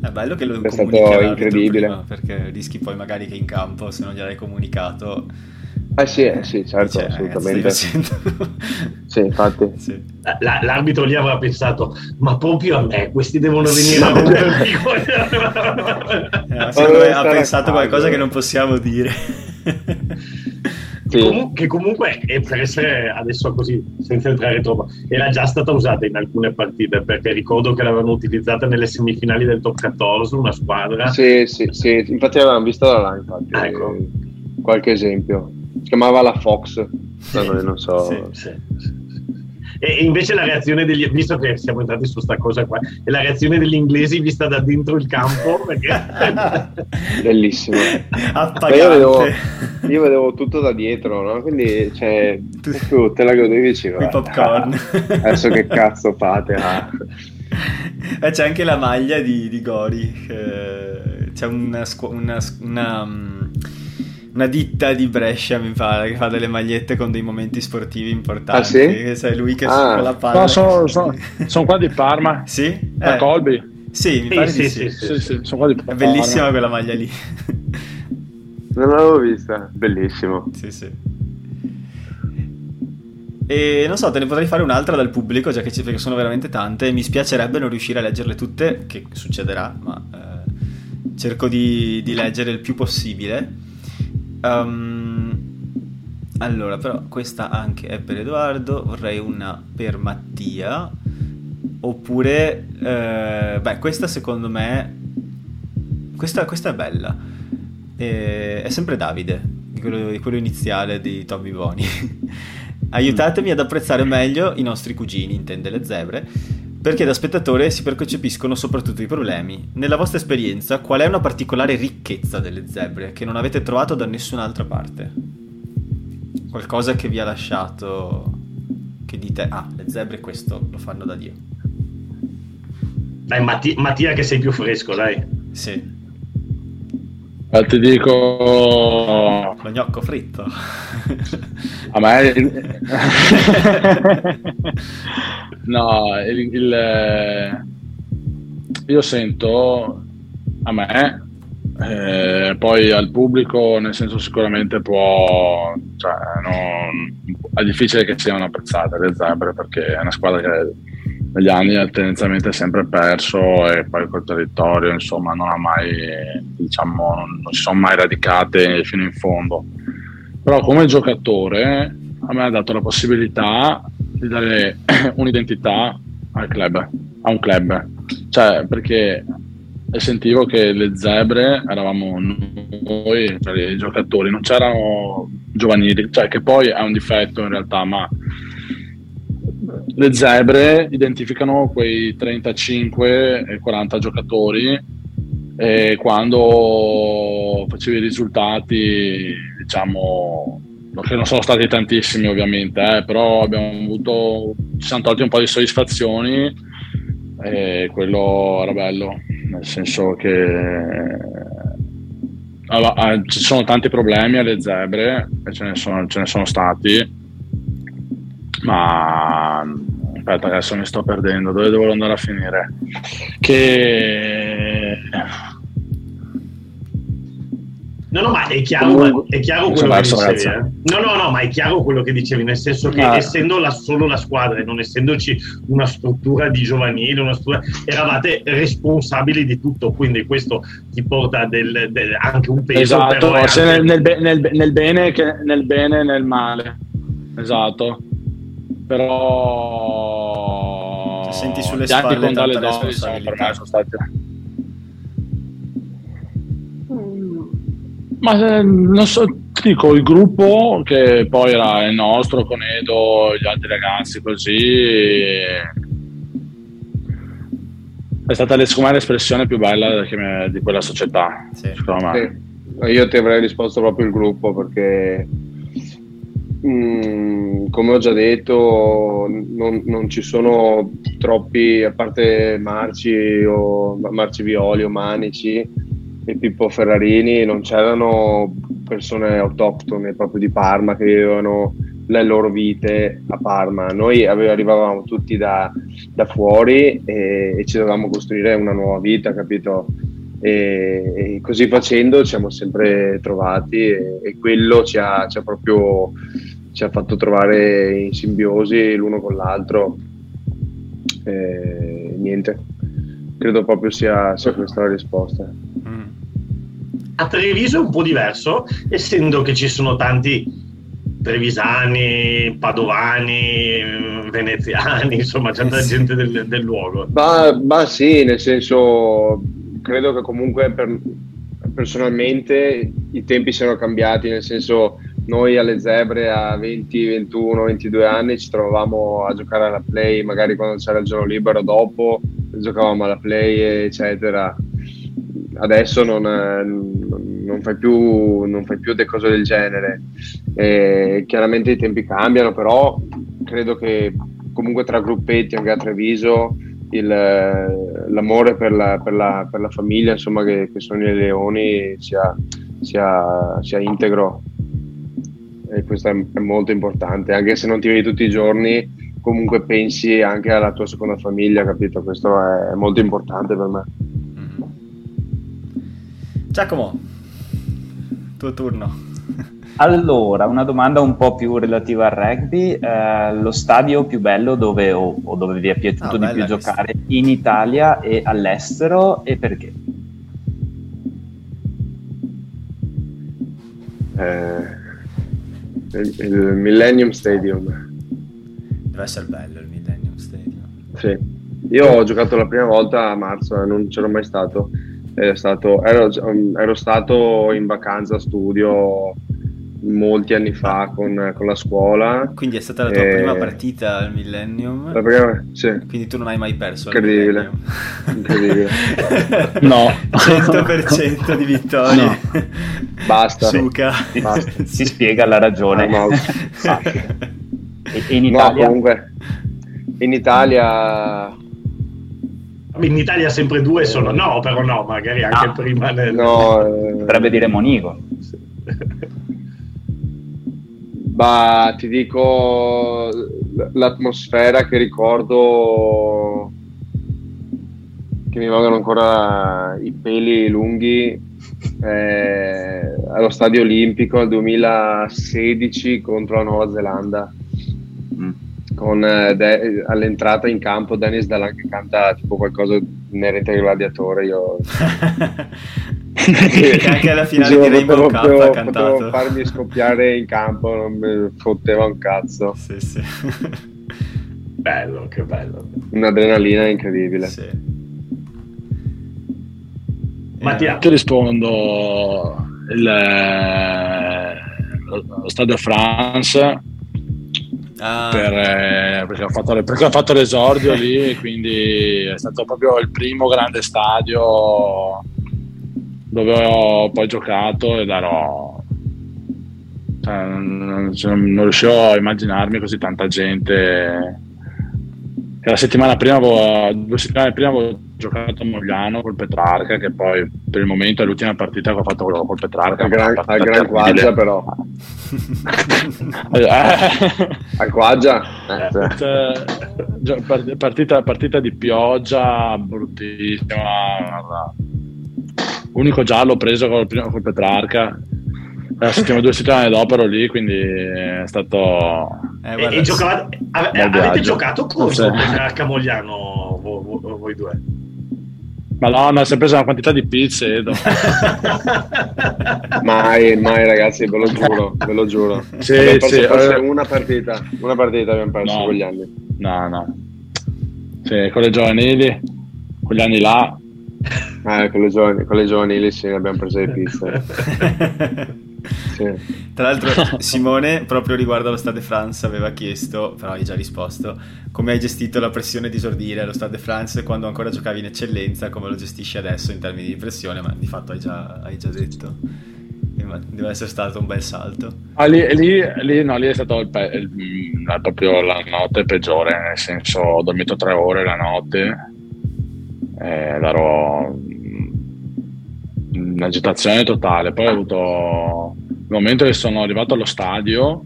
È bello che lo è stato incredibile perché rischi poi magari che in campo se non gliel'hai comunicato eh sì, eh sì certo, Dice, assolutamente. Sì, infatti. Sì. La, l'arbitro lì avrà pensato, ma proprio a me, questi devono venire a eh, Secondo me ha pensato qualcosa che non possiamo dire. Sì. Comun- che comunque, per essere adesso così, senza entrare troppo, era già stata usata in alcune partite, perché ricordo che l'avevano utilizzata nelle semifinali del top 14, una squadra. Sì, sì, sì, infatti l'avevamo vista da là, infatti. Ah, ecco. Qualche esempio. Si chiamava la Fox, no, non so. sì, sì, sì. E invece la reazione degli visto che siamo entrati su sta cosa qua, e la reazione degli inglesi vista da dentro il campo perché... bellissimo. Io vedevo, io vedevo, tutto da dietro, no? Quindi cioè, tu te la godevi dicevo, popcorn. adesso che cazzo fate? Ah. Eh, c'è anche la maglia di, di Gori. Eh, c'è una, una, una um, una ditta di Brescia, mi pare, che fa delle magliette con dei momenti sportivi importanti. Ah, sì? Sai, lui che ah. con la palla. No, sono, sono, sono, qua di Parma. Sì? Da eh. Colby. Sì, mi pare sì, di sì. sì, sì. Sono qua di Parma. È bellissima quella maglia lì. Non l'avevo vista, bellissimo. Sì, sì. E non so, te ne potrei fare un'altra dal pubblico, già che ci, perché sono veramente tante. Mi spiacerebbe non riuscire a leggerle tutte, che succederà, ma eh, cerco di, di leggere il più possibile. Um, allora, però questa anche è per Edoardo, vorrei una per Mattia. Oppure, eh, beh, questa secondo me, questa, questa è bella. E, è sempre Davide, di quello, di quello iniziale di Tommy Boni. Aiutatemi ad apprezzare meglio i nostri cugini, intende le zebre perché da spettatore si percepiscono soprattutto i problemi. Nella vostra esperienza, qual è una particolare ricchezza delle zebre che non avete trovato da nessun'altra parte? Qualcosa che vi ha lasciato che dite, ah, le zebre questo lo fanno da Dio. Dai, Matti- Mattia che sei più fresco, dai. Sì. Eh, ti dico lo gnocco fritto. A me no il, il, eh, io sento a me eh, poi al pubblico nel senso sicuramente può cioè, non, è difficile che siano apprezzate le zebre perché è una squadra che negli anni ha tendenzialmente sempre perso e poi col territorio insomma non ha mai diciamo non si sono mai radicate fino in fondo. Però come giocatore a me ha dato la possibilità di dare un'identità al club a un club. Cioè perché sentivo che le zebre eravamo noi, cioè i giocatori, non c'erano giovanili, cioè che poi è un difetto in realtà, ma le zebre identificano quei 35 e 40 giocatori e quando facevi i risultati, diciamo, che non sono stati tantissimi ovviamente, eh, però abbiamo avuto, ci siamo tolti un po' di soddisfazioni e quello era bello, nel senso che allora, ci sono tanti problemi alle zebre, e ce ne sono, ce ne sono stati, ma aspetta adesso mi sto perdendo, dove devo andare a finire? Che No, no, ma è chiaro, ma è chiaro quello che dicevi. Eh? No, no, no, ma è chiaro quello che dicevi, nel senso che ah. essendo la, solo la squadra e non essendoci una struttura di giovanile, una struttura, eravate responsabili di tutto, quindi questo ti porta del, del, anche un peso. Esatto, anche... nel, nel, nel, nel, bene che, nel bene e nel male. Esatto. Però... Ti senti sulle spalle responsabilità. Diciamo, per me sono stati Ma eh, non so, ti dico, il gruppo che poi era il nostro con Edo, gli altri ragazzi così, è stata secondo me l'espressione più bella me, di quella società. Sì. Sì. Io ti avrei risposto proprio il gruppo perché, mm, come ho già detto, non, non, ci sono troppi, a parte Marci o Marci Violi o Manici e Pippo Ferrarini, non c'erano persone autoctone proprio di Parma che vivevano le loro vite a Parma. Noi arrivavamo tutti da, da fuori e, e, ci dovevamo costruire una nuova vita, capito? E, e così facendo ci siamo sempre trovati e, e quello ci ha, ci ha, proprio ci ha fatto trovare in simbiosi l'uno con l'altro. E, niente, credo proprio sia, sia questa la risposta. A Treviso è un po' diverso, essendo che ci sono tanti trevisani, padovani, veneziani, insomma, c'è tanta gente del, del luogo. Ma, ma, sì, nel senso, credo che comunque per, personalmente i tempi siano cambiati, nel senso noi alle zebre a 20, 21, 22 anni ci trovavamo a giocare alla play, magari quando c'era il giorno libero dopo giocavamo alla play, eccetera adesso non, non, fai più, non fai più delle cose del genere. E chiaramente i tempi cambiano, però credo che comunque tra gruppetti, anche a Treviso, il, l'amore per la, per, la, per la, famiglia insomma, che, che sono i leoni sia, sia, sia integro. E questo è, molto importante, anche se non ti vedi tutti i giorni, comunque pensi anche alla tua seconda famiglia, capito? Questo è molto importante per me. Giacomo, tuo turno. Allora, una domanda un po' più relativa al rugby. Eh, lo stadio più bello dove, o, o dove vi è piaciuto oh, di più giocare questa. in Italia e all'estero e perché? Eh, il, il, Millennium Stadium. Deve essere bello il Millennium Stadium. Sì, io ho giocato la prima volta a marzo, non c'ero mai stato Stato, ero, ero, stato in vacanza studio molti anni fa con, con la scuola. Quindi è stata la tua e... prima partita al Millennium? La prima, sì. Quindi tu non hai mai perso Incredibile. Incredibile. no. 100% di vittorie. No. Basta. Suca. Basta. Si spiega la ragione. Ah, no. e in Italia? No, comunque, in Italia in Italia sempre due sono no, però no, magari anche no. prima nel... No, eh... potrebbe dire Monigo. Bah, ti dico l'atmosfera che ricordo che mi vengono ancora i peli lunghi eh, allo stadio olimpico nel 2016 contro la Nuova Zelanda. Con eh, de- all'entrata in campo Dennis Dalan che canta tipo qualcosa inerente al gladiatore io che anche alla finale di Rainbow Cup potevo, ha cantato potevo farmi scoppiare in campo non mi fotteva un cazzo sì, sì. bello che bello un'adrenalina incredibile sì. Mattia ti rispondo il lo Stadio France Ah. Per, eh, perché, ho fatto, perché, ho fatto, l'esordio lì, quindi è stato proprio il primo grande stadio dove ho poi giocato ed ero. Cioè, non, non, riuscivo a immaginarmi così tanta gente. la settimana prima, due settimane prima avevo giocato a Mogliano col Petrarca, che poi per il momento è l'ultima partita che ho fatto col Petrarca. Al Gran, al gran Quaggia però. al Quaggia? Eh, cioè, partita, partita, di pioggia bruttissima. Unico giallo preso col, col Petrarca la settimana, due settimane dopo ero lì, quindi è stato. Eh, e, e giocavate, ave, avete giocato con a Camogliano voi, voi due? Madonna, si è presa una quantità di pizze, Edo. mai, mai ragazzi, ve lo giuro, ve lo giuro. Sì, abbiamo sì, forse eh... una partita, una partita abbiamo perso no, con gli anni. No, no. Sì, con le giovanili, con gli anni là. Eh, con le, giovani, con le giovanili sì, abbiamo preso le pizze. Sì. Tra l'altro Simone, proprio riguardo allo Stade France, aveva chiesto, però hai già risposto, come hai gestito la pressione di esordire allo Stade France quando ancora giocavi in eccellenza, come lo gestisci adesso in termini di pressione, ma di fatto hai già, hai già detto. Deve essere stato un bel salto. Ah, lì, lì, lì, no, lì è stato il, il, il, proprio la notte peggiore, nel senso ho dormito tre ore la notte, eh, ero un'agitazione totale. Poi ho avuto il momento che sono arrivato allo stadio,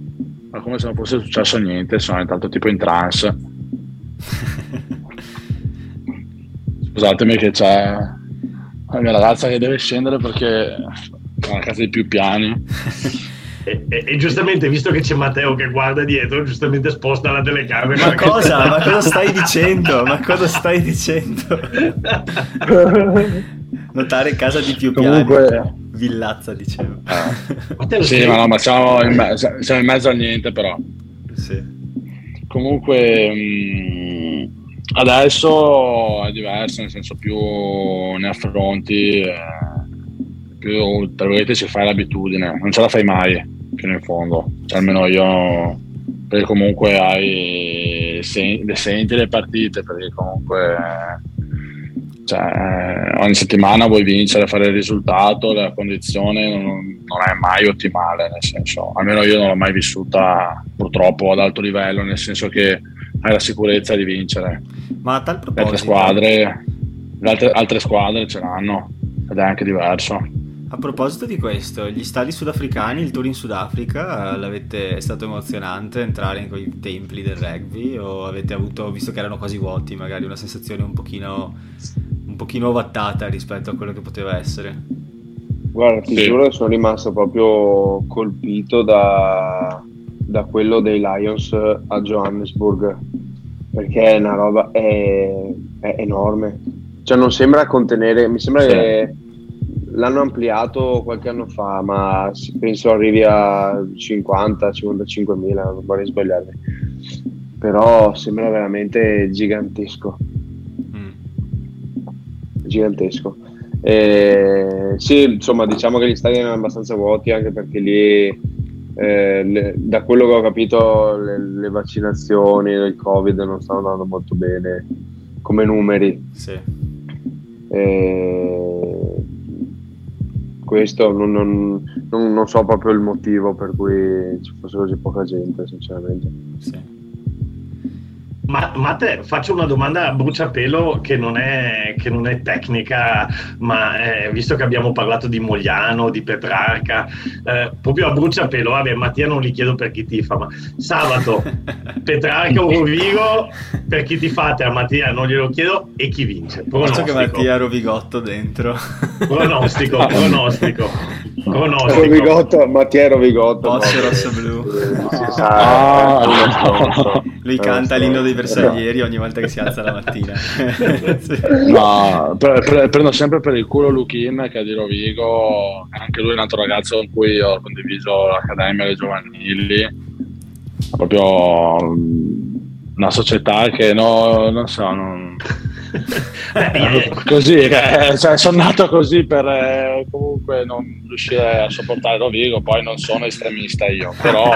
ma come se non fosse successo niente, sono entrato tipo in trance. Scusatemi che c'è la mia ragazza che deve scendere perché è a casa di più piani. E, e, e, giustamente, visto che c'è Matteo che guarda dietro, giustamente sposta la telecamera. Ma cosa? Ma cosa stai dicendo? Ma cosa stai dicendo? Notare casa di più Comunque... piani. Villazza, dicevo. Ah. sì, ma no, ma siamo in, me- siamo in, mezzo a niente, però. Sì. Comunque, mh, mm, adesso è diverso, nel senso più ne affronti, eh, più tra virgolette ci fai l'abitudine, non ce la fai mai fino in fondo. Cioè, almeno io, perché comunque hai, sen- le senti le partite, perché comunque cioè, ogni settimana vuoi vincere, fare il risultato, la condizione non, non, è mai ottimale, nel senso, almeno io non l'ho mai vissuta purtroppo ad alto livello, nel senso che hai la sicurezza di vincere. Ma a tal proposito... Le altre squadre, le altre, altre squadre ce l'hanno ed è anche diverso. A proposito di questo, gli stadi sudafricani, il tour in Sudafrica, l'avete, è stato emozionante entrare in quei templi del rugby o avete avuto, visto che erano quasi vuoti, magari una sensazione un pochino, un pochino ovattata rispetto a quello che poteva essere? Guarda, ti sì. giuro che sono rimasto proprio colpito da, da quello dei Lions a Johannesburg perché è una roba è, è enorme cioè non sembra contenere mi sembra sì. che l'hanno ampliato qualche anno fa, ma penso arrivi a 50-55 mila, non vorrei sbagliarmi. Però sembra veramente gigantesco. Mm. Gigantesco. E, sì, insomma, diciamo che gli stadi erano abbastanza vuoti anche perché lì, eh, le, da quello che ho capito, le, le, vaccinazioni del Covid non stanno andando molto bene come numeri. Sì. E, questo non, non, non, so proprio il motivo per cui ci fosse così poca gente, sinceramente. Sì. Ma, ma te faccio una domanda a bruciapelo che non è, che non è tecnica, ma eh, visto che abbiamo parlato di Mogliano, di Petrarca, eh, proprio a bruciapelo, vabbè, Mattia non li chiedo per chi tifa, ma sabato Petrarca o Rovigo, per chi ti fate a Mattia non glielo chiedo e chi vince? Pronostico. che Mattia Rovigotto dentro. Pronostico, pronostico. pronostico. Rovigotto, Mattia Rovigotto. Bosse rosso blu. Ah, ah, Lui canta l'inno dei bersaglieri ogni volta che si alza la mattina. no, pre- pre- prendo sempre per il culo Luchin che è di Rovigo, anche lui è un altro ragazzo con cui ho condiviso l'Accademia dei Giovanili, proprio mm, una società che no, non so, non, così, cioè, sono nato così per eh, comunque non riuscire a sopportare Rovigo, poi non sono estremista io, però,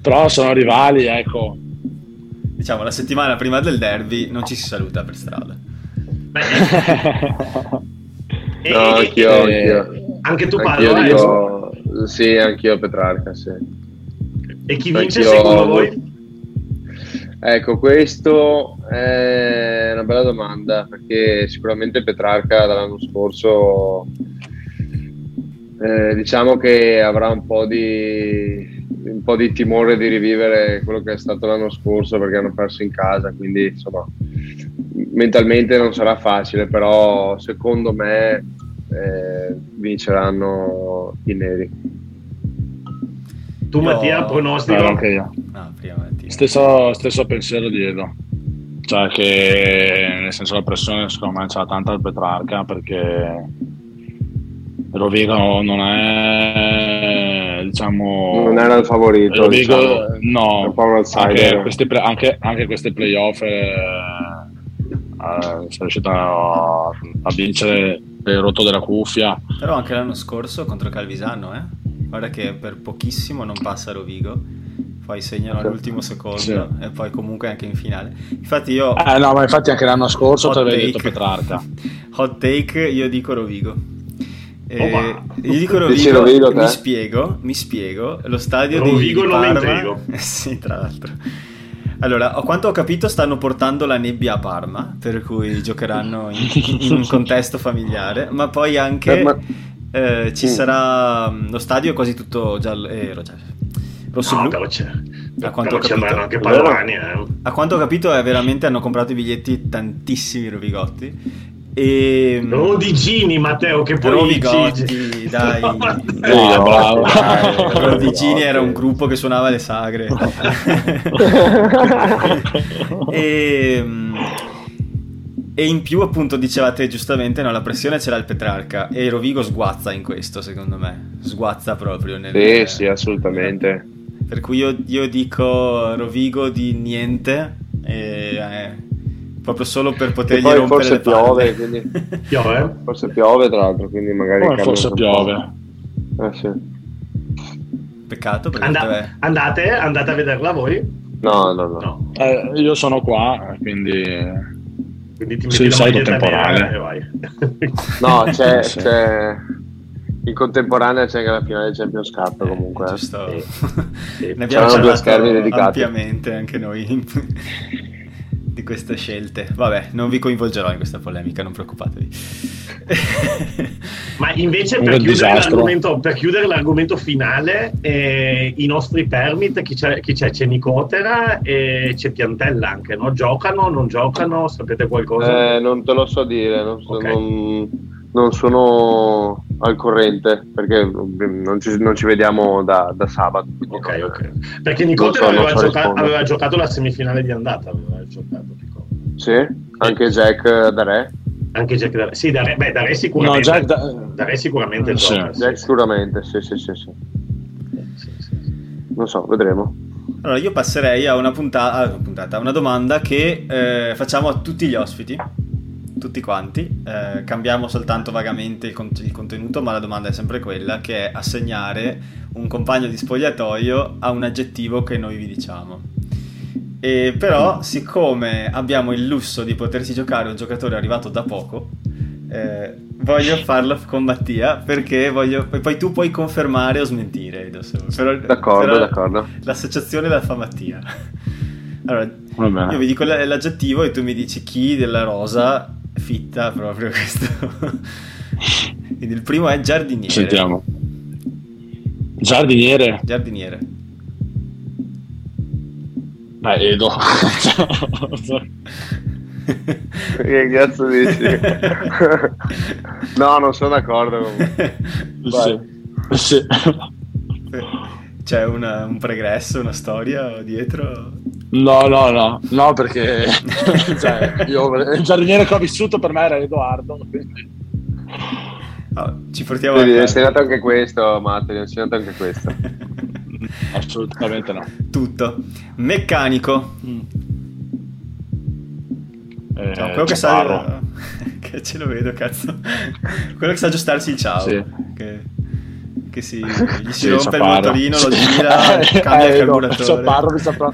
però sono rivali, ecco. Diciamo, la settimana prima del derby non ci si saluta per strada. Beh, no, anch'io, anch'io. Anche tu parlo, dico, Sì, anch'io Petrarca, sì. E chi vince anch'io... secondo voi? Ecco, questo è una bella domanda perché sicuramente Petrarca dall'anno scorso eh, diciamo che avrà un po, di, un po' di timore di rivivere quello che è stato l'anno scorso perché hanno perso in casa, quindi insomma mentalmente non sarà facile, però secondo me eh, vinceranno i neri. Tu Mattia, pronostico? No, anche io. No, prima Stesso, stesso pensiero di Edo. Cioè che nel senso la pressione secondo me c'è tanta al Petrarca perché Rovigo non è diciamo non era il favorito Rovigo diciamo. no anche queste, anche, anche queste playoff eh, eh, è riuscito a, a vincere il rotto della cuffia però anche l'anno scorso contro Calvisano eh? guarda che per pochissimo non passa Rovigo poi segnano all'ultimo secondo sì. e poi comunque anche in finale. Infatti io... Eh no, ma infatti anche l'anno scorso ti avevo detto Petrarca. Hot take, io dico Rovigo. Eh, oh, io dico Rovigo, Rovigo mi spiego, mi spiego, lo stadio Rovigo di Parma... Eh, sì, tra l'altro. Allora, a quanto ho capito stanno portando la nebbia a Parma, per cui giocheranno in, in un contesto familiare, ma poi anche eh, ci sarà... Lo stadio è quasi tutto giallo... Eh, rosso no, però c'è. A quanto, però capito, anche Padovani, eh. a quanto ho capito è veramente hanno comprato i biglietti tantissimi Rovigotti e... Rodigini Matteo che poi Rovigotti dai. No, bravo, Rodigini era un gruppo che suonava le sagre. E, e in più appunto dicevate giustamente no, la pressione c'era il Petrarca e Rovigo sguazza in questo secondo me. Sguazza proprio nel... sì sì assolutamente. Per cui io, io dico Rovigo di niente, e, eh, proprio solo per potergli rompere forse le piove, quindi... piove? Forse piove tra l'altro, quindi magari... Forse piove. Eh sì. Peccato perché... And- andate, andate a vederla voi? No, no, no. no. Eh, io sono qua, quindi... Quindi ti metti sì, la temporale e vai. no, c'è, c'è in contemporanea c'è anche la finale del Champions Cup eh, comunque. Giusto. Sì. sì. Ne abbiamo due schermi dedicati. Ampiamente anche noi di queste scelte. Vabbè, non vi coinvolgerò in questa polemica, non preoccupatevi. Ma invece per chiudere, l'argomento, per chiudere, l'argomento, finale, eh, i nostri permit, chi c'è? Chi c'è? C'è Nicotera e c'è Piantella anche, no? Giocano, non giocano? Sapete qualcosa? Eh, non te lo so dire, non so, okay. non non sono al corrente perché non ci, non ci vediamo da, da sabato. Ok, ok. Perché Nicotero so, aveva, gioca- aveva, giocato la semifinale di andata. Aveva giocato, sì, anche Jack da Re. Anche Jack da Re. Sì, da Re, beh, da Re sicuramente. No, Jack da... da Re sicuramente. Sì. Gioca, Jack sì. sicuramente, sì, sì, sì. sì. Non so, vedremo. Allora, io passerei a una puntata, una, puntata, una domanda che eh, facciamo a tutti gli ospiti tutti quanti, eh, cambiamo soltanto vagamente il, cont- il, contenuto, ma la domanda è sempre quella, che è assegnare un compagno di spogliatoio a un aggettivo che noi vi diciamo. E però, siccome abbiamo il lusso di poterci giocare un giocatore arrivato da poco, eh, voglio farlo con Mattia perché voglio... Poi tu puoi confermare o smentire. Però, d'accordo, però d'accordo. L'associazione la fa Mattia. Allora, io vi dico l'aggettivo e tu mi dici chi della rosa fitta proprio questo. Quindi il primo è giardiniere. Sentiamo. Giardiniere. Giardiniere. Beh, Edo. che cazzo dici? no, non sono d'accordo. Sì. sì. C'è una, un pregresso, una storia dietro? No, no, no, no, perché cioè, io, il giardiniere che ho vissuto per me era Edoardo. Quindi... No, ci portiamo Quindi, a... insegnato anche questo, Matteo, hai insegnato anche questo. Assolutamente no. Tutto. Meccanico. Mm. Eh, cioè, quello che sa... che ce lo vedo, cazzo. quello che sa aggiustarsi il ciao. Sì. Che, che si, gli si sì, rompe il motorino, lo gira, cambia eh, il carburatore. No, Ciaparro mi saprà...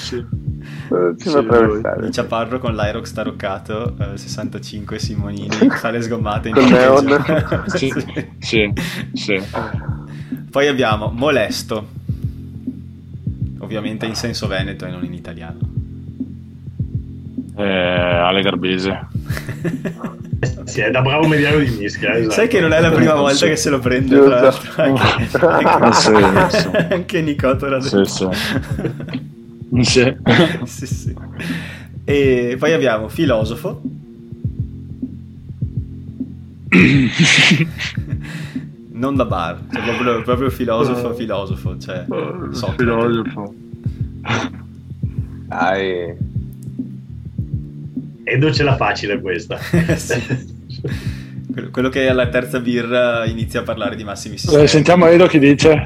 sì. Ci sì, Ciaparro con l'Aerox taroccato eh, 65 Simonini fa le sgommate in con neon sì, sì, sì. poi abbiamo Molesto ovviamente in senso veneto e non in italiano eh, Ale Garbese sì, è da bravo mediano di mischia. Esatto. Sai che non è la prima volta sì. che se lo prende, tra l'altro. Anche, anche, sì, sì. anche Nicotora. Sì, sì. Sì. sì, sì. E poi abbiamo filosofo. non da bar, cioè proprio, proprio filosofo, filosofo, cioè Socrate. filosofo. Dai. Edo ce la facile questa. sì. Quello che alla terza birra inizia a parlare di massimi sistemi. Sentiamo Edo che dice.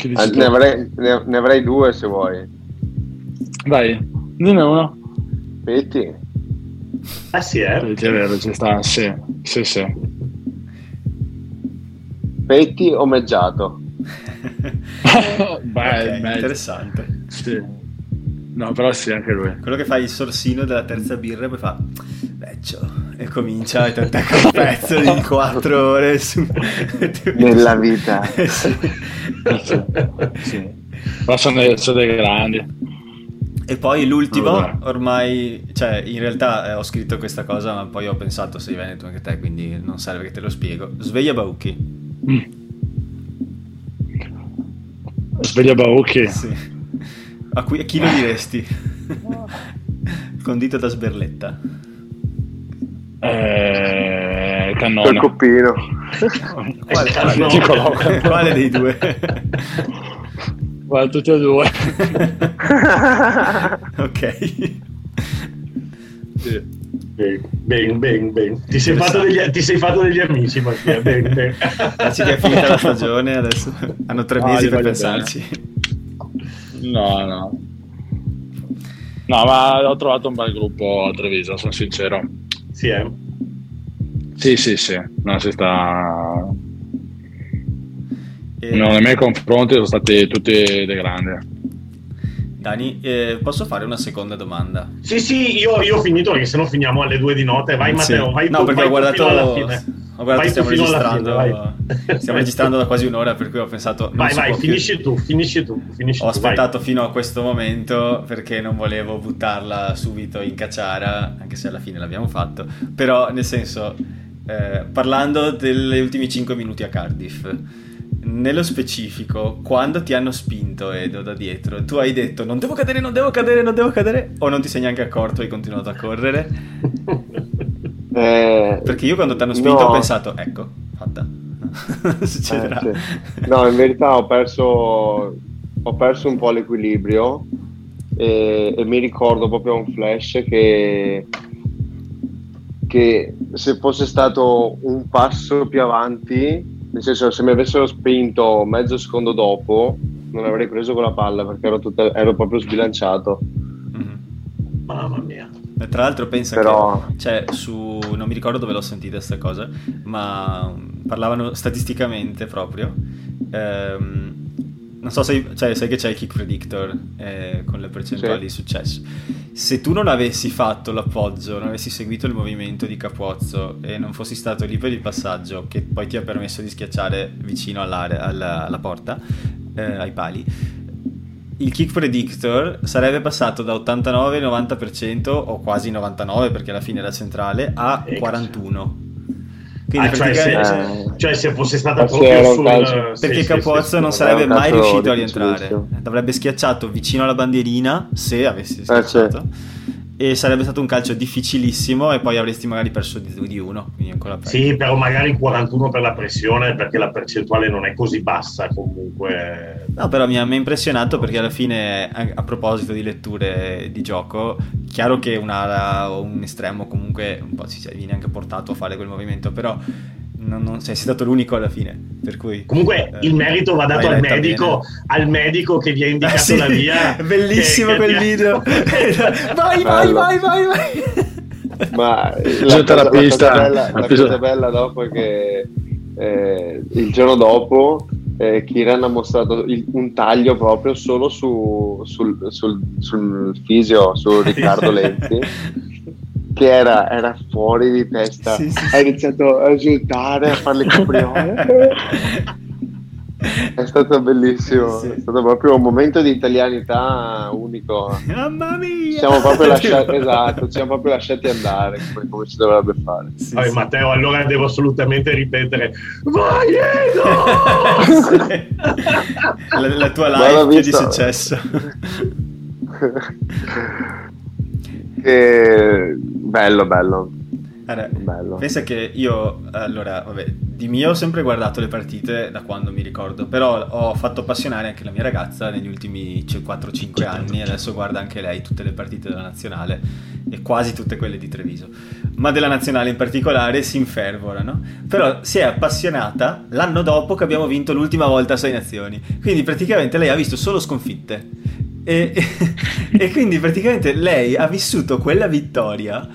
Che ah, ne, avrei, ne, ne, avrei, due se vuoi. Vai, dine uno. Petti. Ah sì, eh? Petti è vero, ci sta, sì, sì, sì. Petti omeggiato. Beh, okay, interessante. Sì. No, però sì, anche lui. Quello che fa il sorsino della terza birra e poi fa vecchio e comincia e ti attacca un pezzo di 4 ore su... nella vita. Eh, sì. sì. sono, sono dei grandi. E poi l'ultimo, ormai, cioè in realtà eh, ho scritto questa cosa, ma poi ho pensato sei veneto anche te, quindi non serve che te lo spiego. Sveglia Bauchi. Mm. Sveglia Bauchi? Sì. A, cui, a chi lo diresti? Condito da sberletta. Eh, cannone. Il coppino. Quale, quale, quale dei due? Guarda, tutti e due. ok. Sì. Ben, ben, ben, Ti sei, fatto degli, ti sei fatto degli amici, Mattia. Ben, ben. Anzi, che è finita la stagione, adesso hanno tre mesi per pensarci. Bene. No, no. No, ma ho trovato un bel gruppo a Treviso, sono sincero. Sì, eh? Sì, sì, sì. No, si sta... E... No, nei miei confronti sono stati tutti dei grandi. Dani, eh, posso fare una seconda domanda? Sì, sì, io, io ho finito perché sennò finiamo alle due di notte. Vai Matteo, sì. vai No, tu, perché vai ho guardato... Ho guardato stiamo registrando, fine, stiamo registrando da quasi un'ora, per cui ho pensato... Vai, vai, finisci più. tu, finisci tu. Finisci ho tu, aspettato vai. fino a questo momento perché non volevo buttarla subito in cacciara, anche se alla fine l'abbiamo fatto. Però, nel senso, eh, parlando degli ultimi 5 minuti a Cardiff nello specifico, quando ti hanno spinto Edo da dietro, tu hai detto non devo cadere, non devo cadere, non devo cadere, o non ti sei neanche accorto e hai continuato a correre? Eh, Perché io quando ti hanno spinto no. ho pensato, ecco, fatta. Succederà. Eh, sì. No, in verità ho perso, ho perso un po' l'equilibrio e, e mi ricordo proprio un flash che che se fosse stato un passo più avanti nel senso, se mi avessero spinto mezzo secondo dopo, non avrei preso quella palla perché ero, tutta, ero proprio sbilanciato. Mm-hmm. Mamma mia. E tra l'altro pensa Però... che cioè, su non mi ricordo dove l'ho sentita questa cosa, ma parlavano statisticamente proprio. Ehm, non so se cioè, sai che c'è il kick predictor eh, con le percentuali sì. di successo. Se tu non avessi fatto l'appoggio, non avessi seguito il movimento di Capuozzo e non fossi stato lì per il passaggio che poi ti ha permesso di schiacciare vicino all'area, alla, alla porta, eh, ai pali, il kick predictor sarebbe passato da 89-90% o quasi 99% perché alla fine era centrale a 41%. Quindi ah, cioè, se, eh, cioè, se, fosse stata proprio sul... Perché sì, Capozzo sì, non sarebbe mai riuscito a rientrare. Avrebbe schiacciato vicino alla bandierina se avessi eh, schiacciato. Eh, e sarebbe stato un calcio difficilissimo e poi avresti magari perso di, di uno. Sì, però magari 41 per la pressione perché la percentuale non è così bassa comunque. No, però mi ha, mi ha impressionato perché alla fine, a, a, proposito di letture di gioco, chiaro che un'ala o un estremo comunque un po' si viene anche portato a fare quel movimento, però non, non sei stato l'unico alla fine. Per cui, Comunque eh, il merito va dato al medico, al medico, che vi ha indicato ah, sì, la via. Bellissimo che, quel che video. vai, vai, vai, vai, vai. Ma la, cosa, la, cosa bella, la cosa bella dopo è che eh, il giorno dopo eh, Kiran ha mostrato il, un taglio proprio solo su, sul, sul, sul fisio, su Riccardo Lenti che era, era, fuori di testa. Sì, sì. ha iniziato a esultare a fare le capriole. È stato bellissimo sì, è stato proprio un momento di italianità unico. Mamma mia! Siamo proprio lasciati esatto ci siamo proprio lasciati andare come, come si dovrebbe fare. Vabbè, Matteo allora devo assolutamente ripetere vai Edo! La, la tua live di successo che bello, bello. Allora, bello. Pensa che io, allora, vabbè, di mio ho sempre guardato le partite da quando mi ricordo, però ho fatto appassionare anche la mia ragazza negli ultimi 4-5 anni, adesso guarda anche lei tutte le partite della nazionale e quasi tutte quelle di Treviso, ma della nazionale in particolare si infervora, no? Però si è appassionata l'anno dopo che abbiamo vinto l'ultima volta a Sei Nazioni, quindi praticamente lei ha visto solo sconfitte e, e, quindi praticamente lei ha vissuto quella vittoria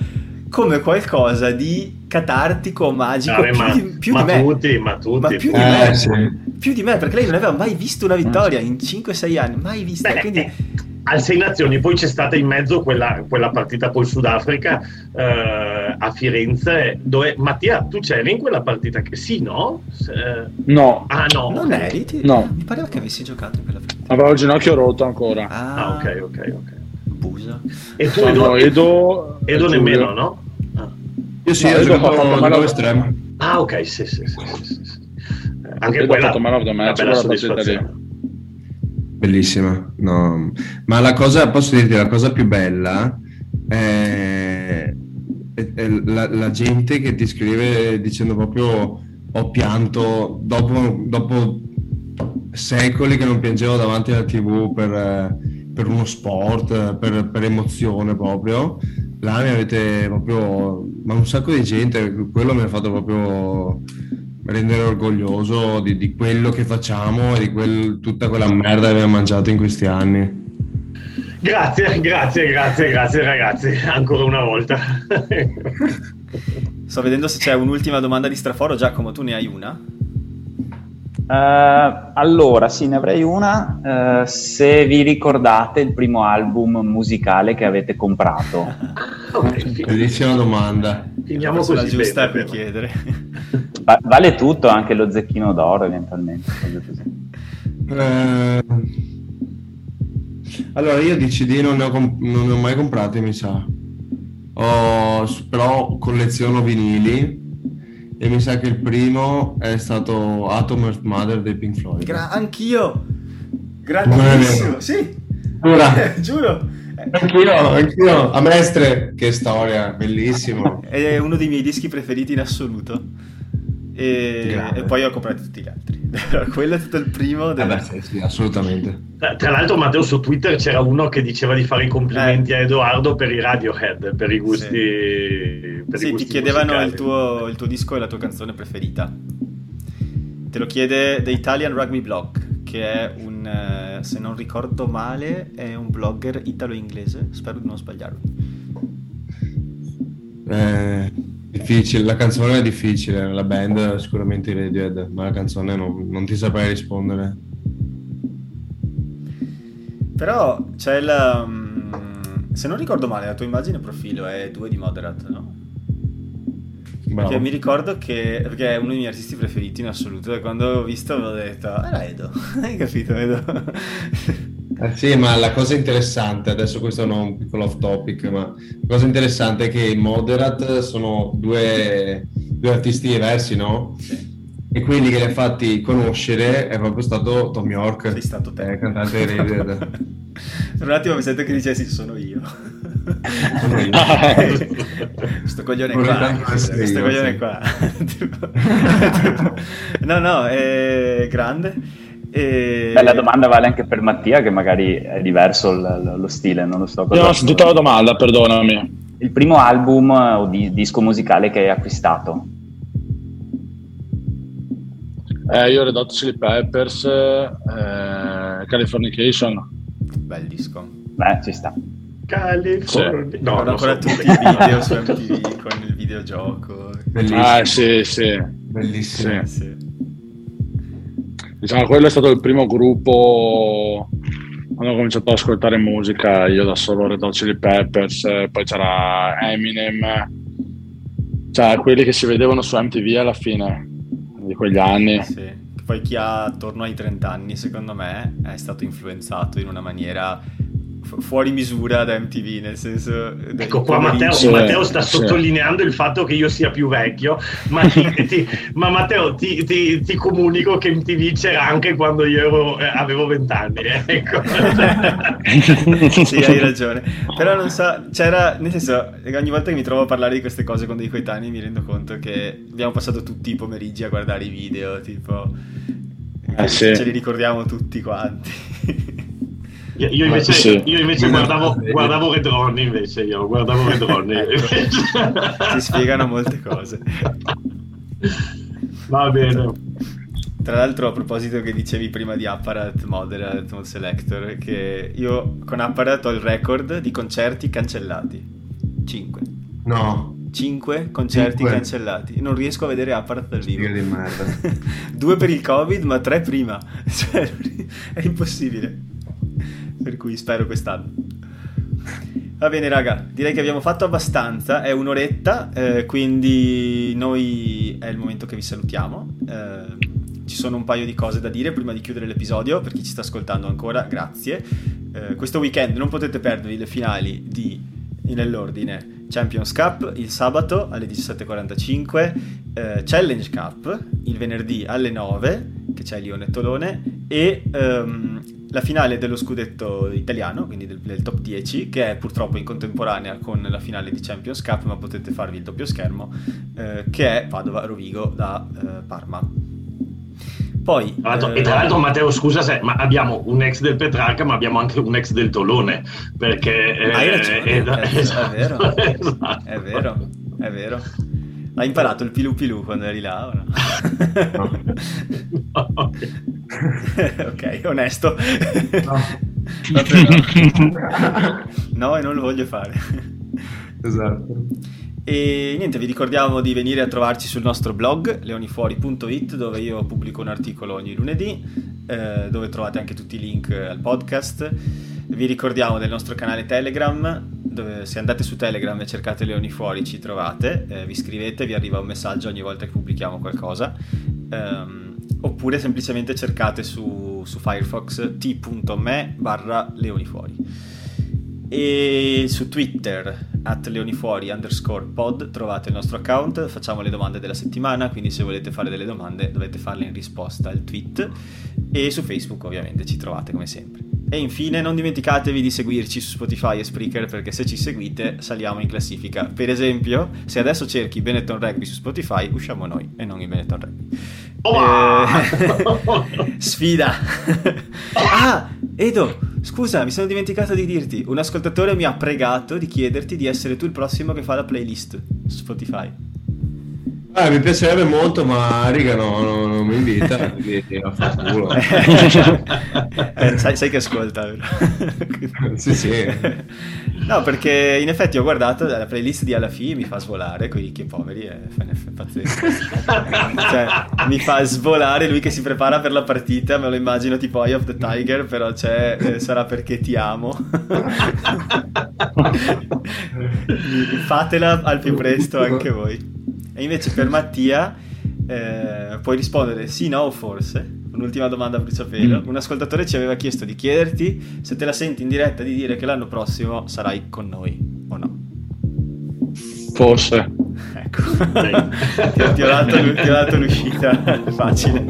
come qualcosa di catartico, magico, Vabbè, più, ma, di, più ma di me. Tutti, ma tutti. Ma più di, eh, me, sì. più di me, perché lei non aveva mai visto una vittoria in 5-6 anni, mai vista. Beh, quindi... Al Sei Nazioni, poi c'è stata in mezzo quella, quella partita col Sudafrica eh, a Firenze, dove Mattia, tu c'eri in quella partita? Che sì, no? Eh, no. Ah, no. Non eri? Ti... No. Mi pareva che avessi giocato in quella partita. Avevo il ginocchio rotto ancora. Ah, ah ok, ok, ok. Busa. E tu, Edo, Edo, Edo nemmeno, no? Ah. Io sì, no, ho fatto mano estremo. Ah, ok, sì, sì, sì. sì, sì. Anche Edo quella, man of the match, una bella soddisfazione. Bellissima, no. Ma la cosa, posso dirti, la cosa più bella è, è, è la, la, gente che ti scrive dicendo proprio ho pianto dopo, dopo secoli che non piangevo davanti alla tv per, per uno sport, per, per, emozione proprio. Là mi avete proprio, ma un sacco di gente, quello mi ha fatto proprio rendere orgoglioso di, di, quello che facciamo e di quel, tutta quella merda che abbiamo mangiato in questi anni. Grazie, grazie, grazie, grazie ragazzi, ancora una volta. Sto vedendo se c'è un'ultima domanda di Straforo, Giacomo, tu ne hai una? Uh, allora, sì, ne avrei una. Uh, se vi ricordate il primo album musicale che avete comprato? Bellissima domanda. Finiamo così la giusta per chiedere. Va- vale tutto, anche lo zecchino d'oro eventualmente. Uh, allora, io di CD non ne ho, comp- non ne ho mai comprati, mi sa. Ho, però colleziono vinili e mi sa che il primo è stato Atom Earth Mother dei Pink Floyd. Gra- anch'io! Grandissimo, sì! Ora. Giuro! Anch'io, anch'io, a Mestre, che storia, bellissimo. È uno dei miei dischi preferiti in assoluto. E, e, poi ho comprato tutti gli altri. Quello è stato il primo. Del... Eh beh, sì, sì, assolutamente. Tra l'altro, Matteo, su Twitter c'era uno che diceva di fare i complimenti eh. a Edoardo per i Radiohead, per i gusti. Sì, per sì i gusti ti chiedevano il tuo, il tuo, disco e la tua canzone preferita. Te lo chiede The Italian Rugby Blog, che è un, eh, se non ricordo male, è un blogger italo-inglese. Spero di non sbagliarmi. Eh Difficile, la canzone è difficile, la band sicuramente i Radiohead, ma la canzone non, non ti saprei rispondere. Però c'è la... Mm, se non ricordo male, la tua immagine profilo è 2 di Moderat, no? Bravo. Perché mi ricordo che perché è uno dei miei artisti preferiti in assoluto e quando ho visto avevo detto ah era Edo hai capito Edo eh sì, ma la cosa interessante, adesso questo è un piccolo off topic, ma la cosa interessante è che i Moderat sono due, due artisti diversi, no? Sì. E quelli che li ha fatti conoscere è proprio stato Tom York, Sei stato te. Eh, cantante di Radiohead. per un attimo mi sento che dicessi sono io. Questo coglione qua, questo coglione qua. no, no, è grande. E... Beh, la domanda vale anche per Mattia, che magari è diverso l- lo stile, non lo so. Io non ho sentito la domanda, perdonami. Il primo album o di- disco musicale che hai acquistato? Eh, io ho Red Hot Chili Peppers, eh, Californication. Bel disco. Beh, ci sta. California. Sì. No, ancora tutti i video su MTV con il videogioco. Bellissimo. Ah, sì, sì. Bellissimo. Sì. Sì. Diciamo, quello è stato il primo gruppo quando ho cominciato ad ascoltare musica, io da solo Red Hot Chili Peppers, poi c'era Eminem, cioè quelli che si vedevano su MTV alla fine di quegli anni. Sì. Poi chi ha attorno ai 30 anni, secondo me, è stato influenzato in una maniera fuori misura da MTV, nel senso... Ecco qua Matteo, sì, Matteo sta sì. sottolineando il fatto che io sia più vecchio, ma, ti, ti, ma Matteo ti, ti, comunico che MTV c'era anche quando io ero, eh, avevo vent'anni. Eh, ecco. sì, hai ragione. Però non so, c'era, nel senso, ogni volta che mi trovo a parlare di queste cose con dei coetanei mi rendo conto che abbiamo passato tutti i pomeriggi a guardare i video, tipo... Eh, sì. Ce li ricordiamo tutti quanti. Io, io invece, sì. io invece guardavo, guardavo Red Ronnie invece io guardavo Red Ronnie ecco. si spiegano molte cose va bene tra l'altro a proposito che dicevi prima di Apparat Moderate Mode Selector che io con Apparat ho il record di concerti cancellati 5 no 5 concerti 5. cancellati. Non riesco a vedere Apparat dal vivo. di merda. Due per il Covid, ma tre prima. Cioè, è impossibile per cui spero quest'anno. Va bene raga, direi che abbiamo fatto abbastanza, è un'oretta, eh, quindi noi è il momento che vi salutiamo. Eh, ci sono un paio di cose da dire prima di chiudere l'episodio, per chi ci sta ascoltando ancora, grazie. Eh, questo weekend non potete perdervi le finali di, nell'ordine, Champions Cup il sabato alle 17.45, eh, Challenge Cup il venerdì alle 9, che c'è Lione Tolone, e... Um, la finale dello scudetto italiano, quindi del, del, top 10, che è purtroppo in contemporanea con la finale di Champions Cup, ma potete farvi il doppio schermo, eh, che è Padova-Rovigo da eh, Parma. Poi, tra eh, e tra l'altro, Matteo, scusa se, ma abbiamo un ex del Petrarca, ma abbiamo anche un ex del Tolone. Perché eh, hai ragione, è, è, è, è, vero, esatto. è vero, è vero. Hai imparato il pilu pilu quando eri là o no? no. ok, onesto. No. no, e non lo voglio fare. Esatto. E niente, vi ricordiamo di venire a trovarci sul nostro blog leonifuori.it dove io pubblico un articolo ogni lunedì, eh, dove trovate anche tutti i link al podcast. Vi ricordiamo del nostro canale Telegram dove se andate su Telegram e cercate Leoni Fuori ci trovate, eh, vi iscrivete, vi arriva un messaggio ogni volta che pubblichiamo qualcosa, um, oppure semplicemente cercate su, su Firefox t.me barra leonifuori. E su Twitter, at leonifuori underscore pod, trovate il nostro account, facciamo le domande della settimana, quindi se volete fare delle domande dovete farle in risposta al tweet. E su Facebook ovviamente ci trovate come sempre. E infine non dimenticatevi di seguirci su Spotify e Spreaker perché se ci seguite saliamo in classifica. Per esempio, se adesso cerchi Benetton Rugby su Spotify, usciamo noi e non il Benetton Rugby. Oh! Eh, sfida! ah, Edo, scusa, mi sono dimenticato di dirti. Un ascoltatore mi ha pregato di chiederti di essere tu il prossimo che fa la playlist su Spotify. Eh, mi piacerebbe molto, ma Riga no, no, non mi invita, quindi culo. eh, sai, sai, che ascolta, vero? sì, sì. No, perché in effetti ho guardato la playlist di Alafi mi fa svolare, quei che poveri, è, è pazzesco. cioè, mi fa svolare lui che si prepara per la partita, me lo immagino tipo Eye of the Tiger, però c'è, eh, sarà perché ti amo. Fatela al più presto anche voi. E invece per Mattia eh, puoi rispondere sì, no o forse. Un'ultima domanda a bruciapelo. Mm. Un ascoltatore ci aveva chiesto di chiederti se te la senti in diretta di dire che l'anno prossimo sarai con noi o no. Forse. Ecco, ti, ti, ho dato, ti ho dato l'uscita facile.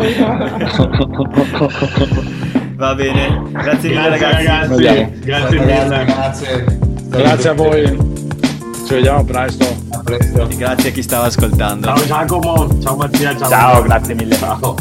Va bene, grazie mille ragazzi. ragazzi. Grazie, mille. Grazie. Grazie a voi. Ci vediamo presto. A presto. Grazie a chi stava ascoltando. Ciao Giacomo, ciao Mattia, ciao. Ciao, grazie mille. Ciao.